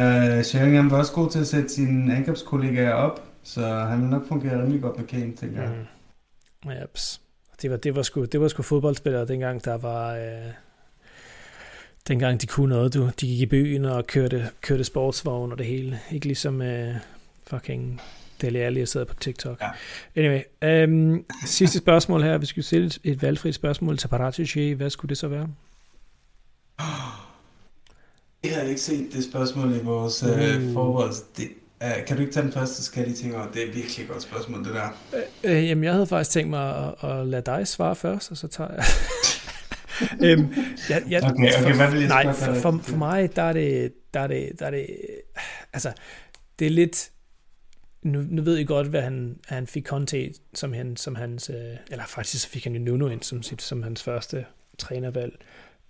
S2: Uh, Sheringham var også god til at sætte sine angrebskollegaer op, så han vil nok fungere rimelig godt med Kane, tænker jeg.
S1: Mm. Jeps. Det var, det var sgu, det var sgu fodboldspillere dengang, der var... Øh, dengang de kunne noget, du. De gik i byen og kørte, kørte sportsvogn og det hele. Ikke ligesom øh, fucking Dele Alli, jeg sidder på TikTok. Ja. Anyway, um, sidste spørgsmål her. Hvis vi skulle stille et valgfrit spørgsmål til Paratici, hvad skulle det så være?
S2: Jeg har ikke set det spørgsmål i vores uh. uh forhold. Det, uh, kan du ikke tage den første, skal lige tænke over? Det er virkelig et godt spørgsmål, det der.
S1: Uh, uh, jamen, jeg havde faktisk tænkt mig at, at lade dig svare først, og så tager jeg... øhm,
S2: jeg, jeg, okay, okay, hvad vil jeg
S1: Nej, for, for, for mig, der er det, der er det, der er det, altså, det er lidt, nu, nu ved I godt, hvad han, han fik Conte som, han, som hans, øh, eller faktisk så fik han jo Nuno ind som, som hans første trænervalg.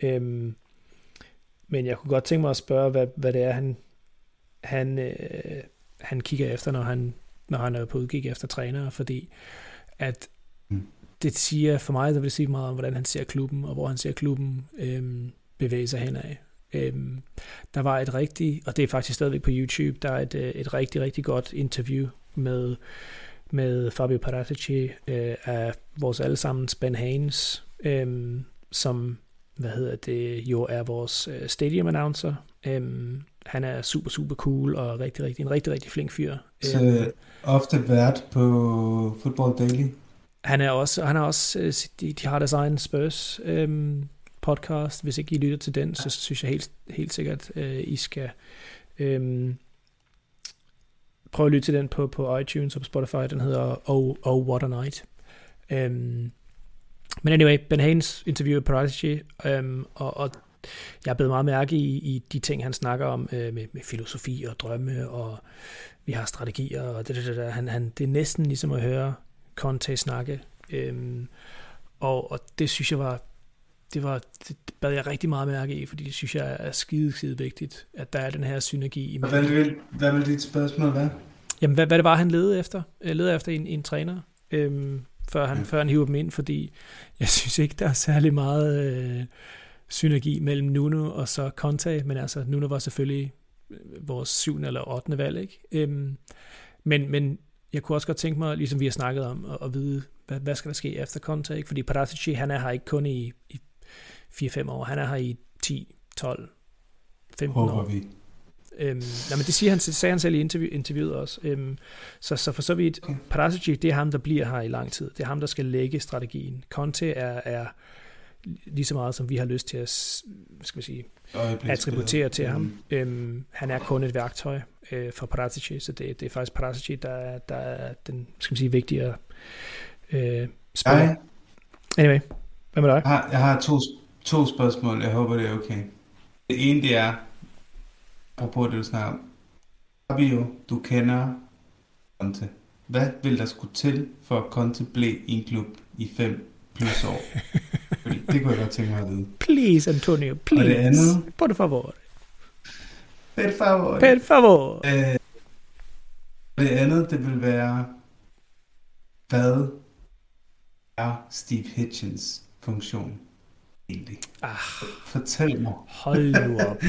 S1: Øhm, men jeg kunne godt tænke mig at spørge, hvad, hvad det er, han, han, øh, han kigger efter, når han, når han er på udkig efter trænere, fordi at mm. det siger for mig, der vil sige meget om, hvordan han ser klubben, og hvor han ser klubben øhm, bevæge sig henad. Øhm, der var et rigtig, og det er faktisk stadigvæk på YouTube, der er et, øh, et rigtig, rigtig godt interview med, med Fabio Paratici øh, af vores allesammens Ben Haynes, øh, som hvad hedder det, jo er vores øh, stadium announcer. Øhm, han er super, super cool og rigtig, rigtig, en rigtig, rigtig flink fyr.
S2: Så øhm, ofte vært på Football Daily?
S1: Han er også, han er også øh, de, de har deres egen Spurs øhm, podcast. Hvis ikke I lytter til den, så synes jeg helt, helt sikkert, øh, I skal øh, prøve at lytte til den på, på iTunes og på Spotify. Den hedder Oh, oh What a Night. Øh, men anyway, Ben Haynes interviewede Prodigy, øh, og, og jeg er blevet meget mærke i, i de ting, han snakker om øh, med, med filosofi og drømme, og vi har strategier, og det, det, det, det. Han, han, det er næsten ligesom at høre Conte snakke. Øhm, og, og det synes jeg var det, var, det bad jeg rigtig meget mærke i, fordi det synes jeg er skide, skide vigtigt, at der er den her synergi.
S2: I hvad, vil, hvad vil dit spørgsmål være?
S1: Jamen, hvad, hvad det var, han ledede efter? Jeg ledede efter en, en træner, øhm, før, han, ja. før han hiver dem ind, fordi jeg synes ikke, der er særlig meget øh, synergi mellem Nuno og så Conte, men altså, Nuno var selvfølgelig øh, vores syvende eller ottende valg, ikke? Øhm, men, men jeg kunne også godt tænke mig, ligesom vi har snakket om, at, at vide, hvad, hvad skal der ske efter Conte, ikke? Fordi Paratici, han er her ikke kun i, i 4-5 år. Han er her i 10, 12, 15 Håber år. vi. Øhm, nej, men det siger han, sagde han selv i interview, interviewet også. Øhm, så, så for så vidt, okay. Parasici, det er ham, der bliver her i lang tid. Det er ham, der skal lægge strategien. Conte er, er lige så meget, som vi har lyst til at skal vi sige, attributere til mm. ham. Øhm, han er kun et værktøj øh, for Parasici, så det, det er faktisk Parasici, der, der er den skal man sige, vigtigere øh, spiller. Anyway, hvad med dig?
S2: Jeg har, jeg har to, to spørgsmål. Jeg håber, det er okay. Det ene, det er, apropos det, du snakker om. Fabio, du kender Conte. Hvad vil der skulle til, for at Conte blev i en klub i 5 plus år? Det kunne jeg godt tænke mig at vide.
S1: Please, Antonio, please. Og det andet... Por favor.
S2: Per favor.
S1: Per favor.
S2: Øh, det andet, det vil være, hvad er Steve Hitchens funktion? egentlig? Ah, Fortæl mig.
S1: Hold nu op.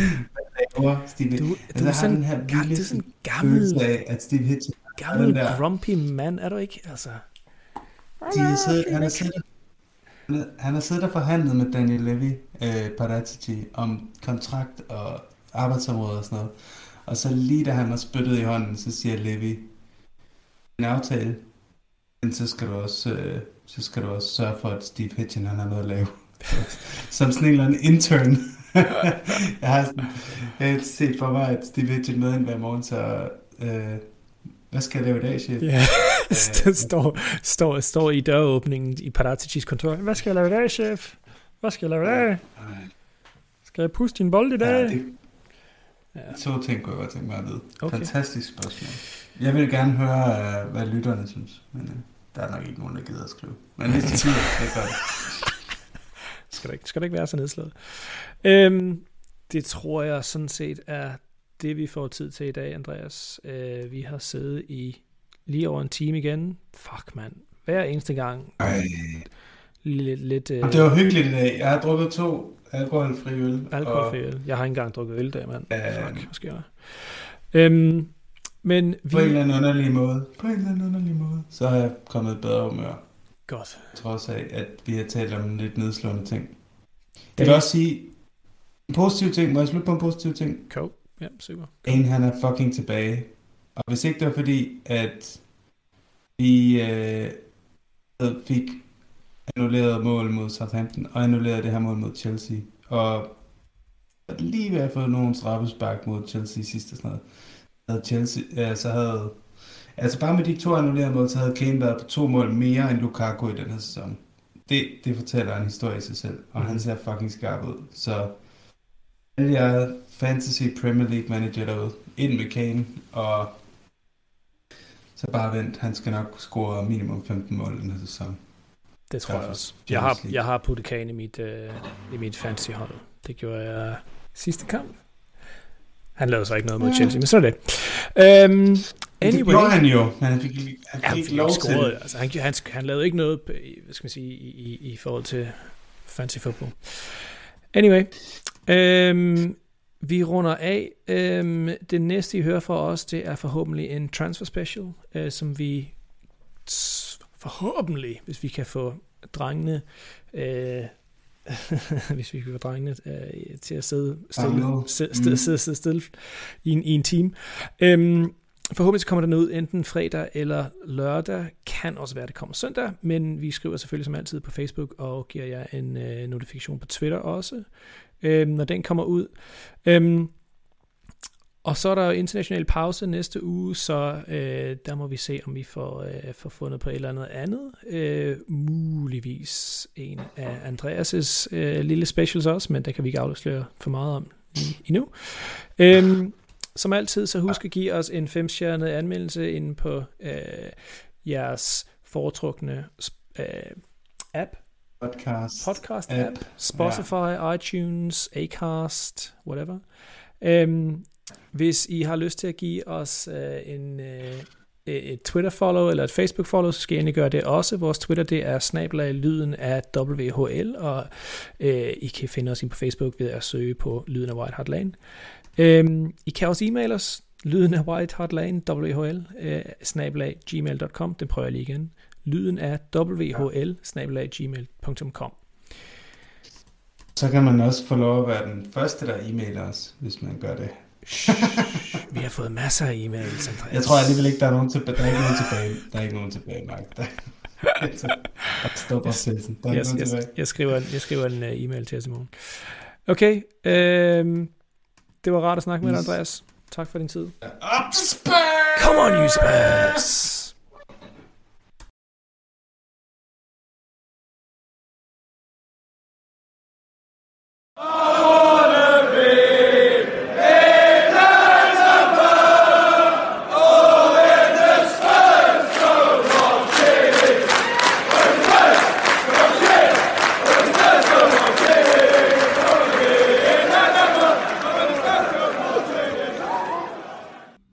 S2: Hvad Steve du, du er sådan, den her vilde det er sådan gammel, af, at Steve Hitchens
S1: gammel grumpy mand, er du ikke? Altså.
S2: De har siddet, han, har siddet, han har siddet og forhandlet med Daniel Levy, øh, Paratici, om kontrakt og arbejdsområde og sådan noget. Og så lige da han har spyttet i hånden, så siger Levy, en aftale, Men så skal du også, øh, så skal du også sørge for, at Steve Hitchen han har noget at lave. Som sådan en eller anden intern. jeg har sådan, jeg har set for mig, at Steve Hitchen med hver morgen, så øh, hvad skal jeg lave i dag, chef?
S1: Ja, står, står, står i døråbningen i Paraticis kontor. Hvad skal jeg lave i dag, chef? Hvad skal jeg lave i dag? Skal jeg puste din bold i dag?
S2: Ja, det, ja. Så kunne jeg godt tænke mig at vide. Okay. Fantastisk spørgsmål. Jeg vil gerne høre, hvad lytterne synes, men øh, der er nok ikke nogen, der gider at skrive. Men hvis de gider, det gør det.
S1: Skal det, ikke, skal det ikke være så nedslået? Øhm, det tror jeg sådan set er det, vi får tid til i dag, Andreas. Øh, vi har siddet i lige over en time igen. Fuck, mand. Hver eneste gang.
S2: Ej.
S1: Lidt, lidt, øh,
S2: det var hyggeligt i dag. Jeg har drukket to alkoholfri øl.
S1: Alkoholfri øl. Jeg har ikke engang drukket øl dag, mand. Øh, Fuck, hvad skal jeg øhm, men vi...
S2: På en eller anden underlig måde. På en eller anden underlig måde. Så har jeg kommet et bedre humør.
S1: Godt.
S2: Trods af, at vi har talt om lidt nedslående ting. Jeg vil også sige, en positiv ting. Må jeg slutte på en positiv ting?
S1: Cool. Ja, super.
S2: En, han er fucking tilbage. Og hvis ikke det var fordi, at vi øh, fik annulleret mål mod Southampton, og annulleret det her mål mod Chelsea, og lige ved at få nogle straffespark mod Chelsea sidste sådan noget, havde Chelsea, ja, så havde, altså bare med de to annullerede mål, så havde Kane været på to mål mere end Lukaku i den her sæson. Det, det fortæller en historie i sig selv, og mm. han ser fucking skarp ud. Så alle jer fantasy Premier League manager derude, ind med Kane, og så bare vent, han skal nok score minimum 15 mål den her sæson.
S1: Det tror jeg også. Jeg har, jeg har puttet Kane i mit, øh, i mit fantasy hold. Det gjorde jeg sidste kamp. Han lavede så ikke noget mod Chelsea, men så er det. Um,
S2: anyway. Det gjorde han jo, men han fik, han fik han ikke lov
S1: til det. Altså, han, han, han lavede ikke noget hvad skal man sige, i, i, i forhold til fantasy football. Anyway, um, vi runder af. Um, det næste, I hører fra os, det er forhåbentlig en transfer special, uh, som vi forhåbentlig, hvis vi kan få drengene uh, hvis vi kan få drengene uh, til at sidde stille, sidde, sidde, sidde, sidde stille i en, i en team. Um, forhåbentlig kommer den ud enten fredag eller lørdag. Kan også være, at det kommer søndag, men vi skriver selvfølgelig som altid på Facebook og giver jer en øh, notifikation på Twitter også øh, når den kommer ud. Øhm, og så er der jo international pause næste uge, så øh, der må vi se, om vi får, øh, får fundet på et eller andet andet. Øh, muligvis en af Andreas' øh, lille specials også, men det kan vi ikke afsløre for meget om endnu. Øhm, som altid, så husk at give os en femstjernet anmeldelse inde på øh, jeres foretrukne øh, app,
S2: podcast,
S1: podcast app, app Spotify, ja. iTunes, Acast, whatever. Um, hvis I har lyst til at give os uh, en, uh, et Twitter-follow eller et Facebook-follow, så skal I endelig gøre det også. Vores Twitter, det er snablag lyden af WHL, og uh, I kan finde os ind på Facebook ved at søge på lyden af White Hart Lane. Um, I kan også e-mail os, lyden af White Hart Lane, WHL, uh, snablag gmail.com, den prøver jeg lige igen lyden af whl gmail.com.
S2: Så kan man også få lov at være den første, der e-mailer os, hvis man gør det.
S1: vi har fået masser af e-mails, Andreas.
S2: Jeg tror alligevel ikke, der er nogen, tilbage. der er ikke nogen tilbage. Der er ikke nogen tilbage, Mark. Der, Stop opsendelsen. Der er
S1: jeg, jeg, jeg, skriver, jeg skriver en uh, e-mail til os i morgen. Okay, øh, det var rart at snakke med dig, Andreas. Tak for din tid.
S2: Up to Spurs!
S1: Come on, you Spurs! Oh!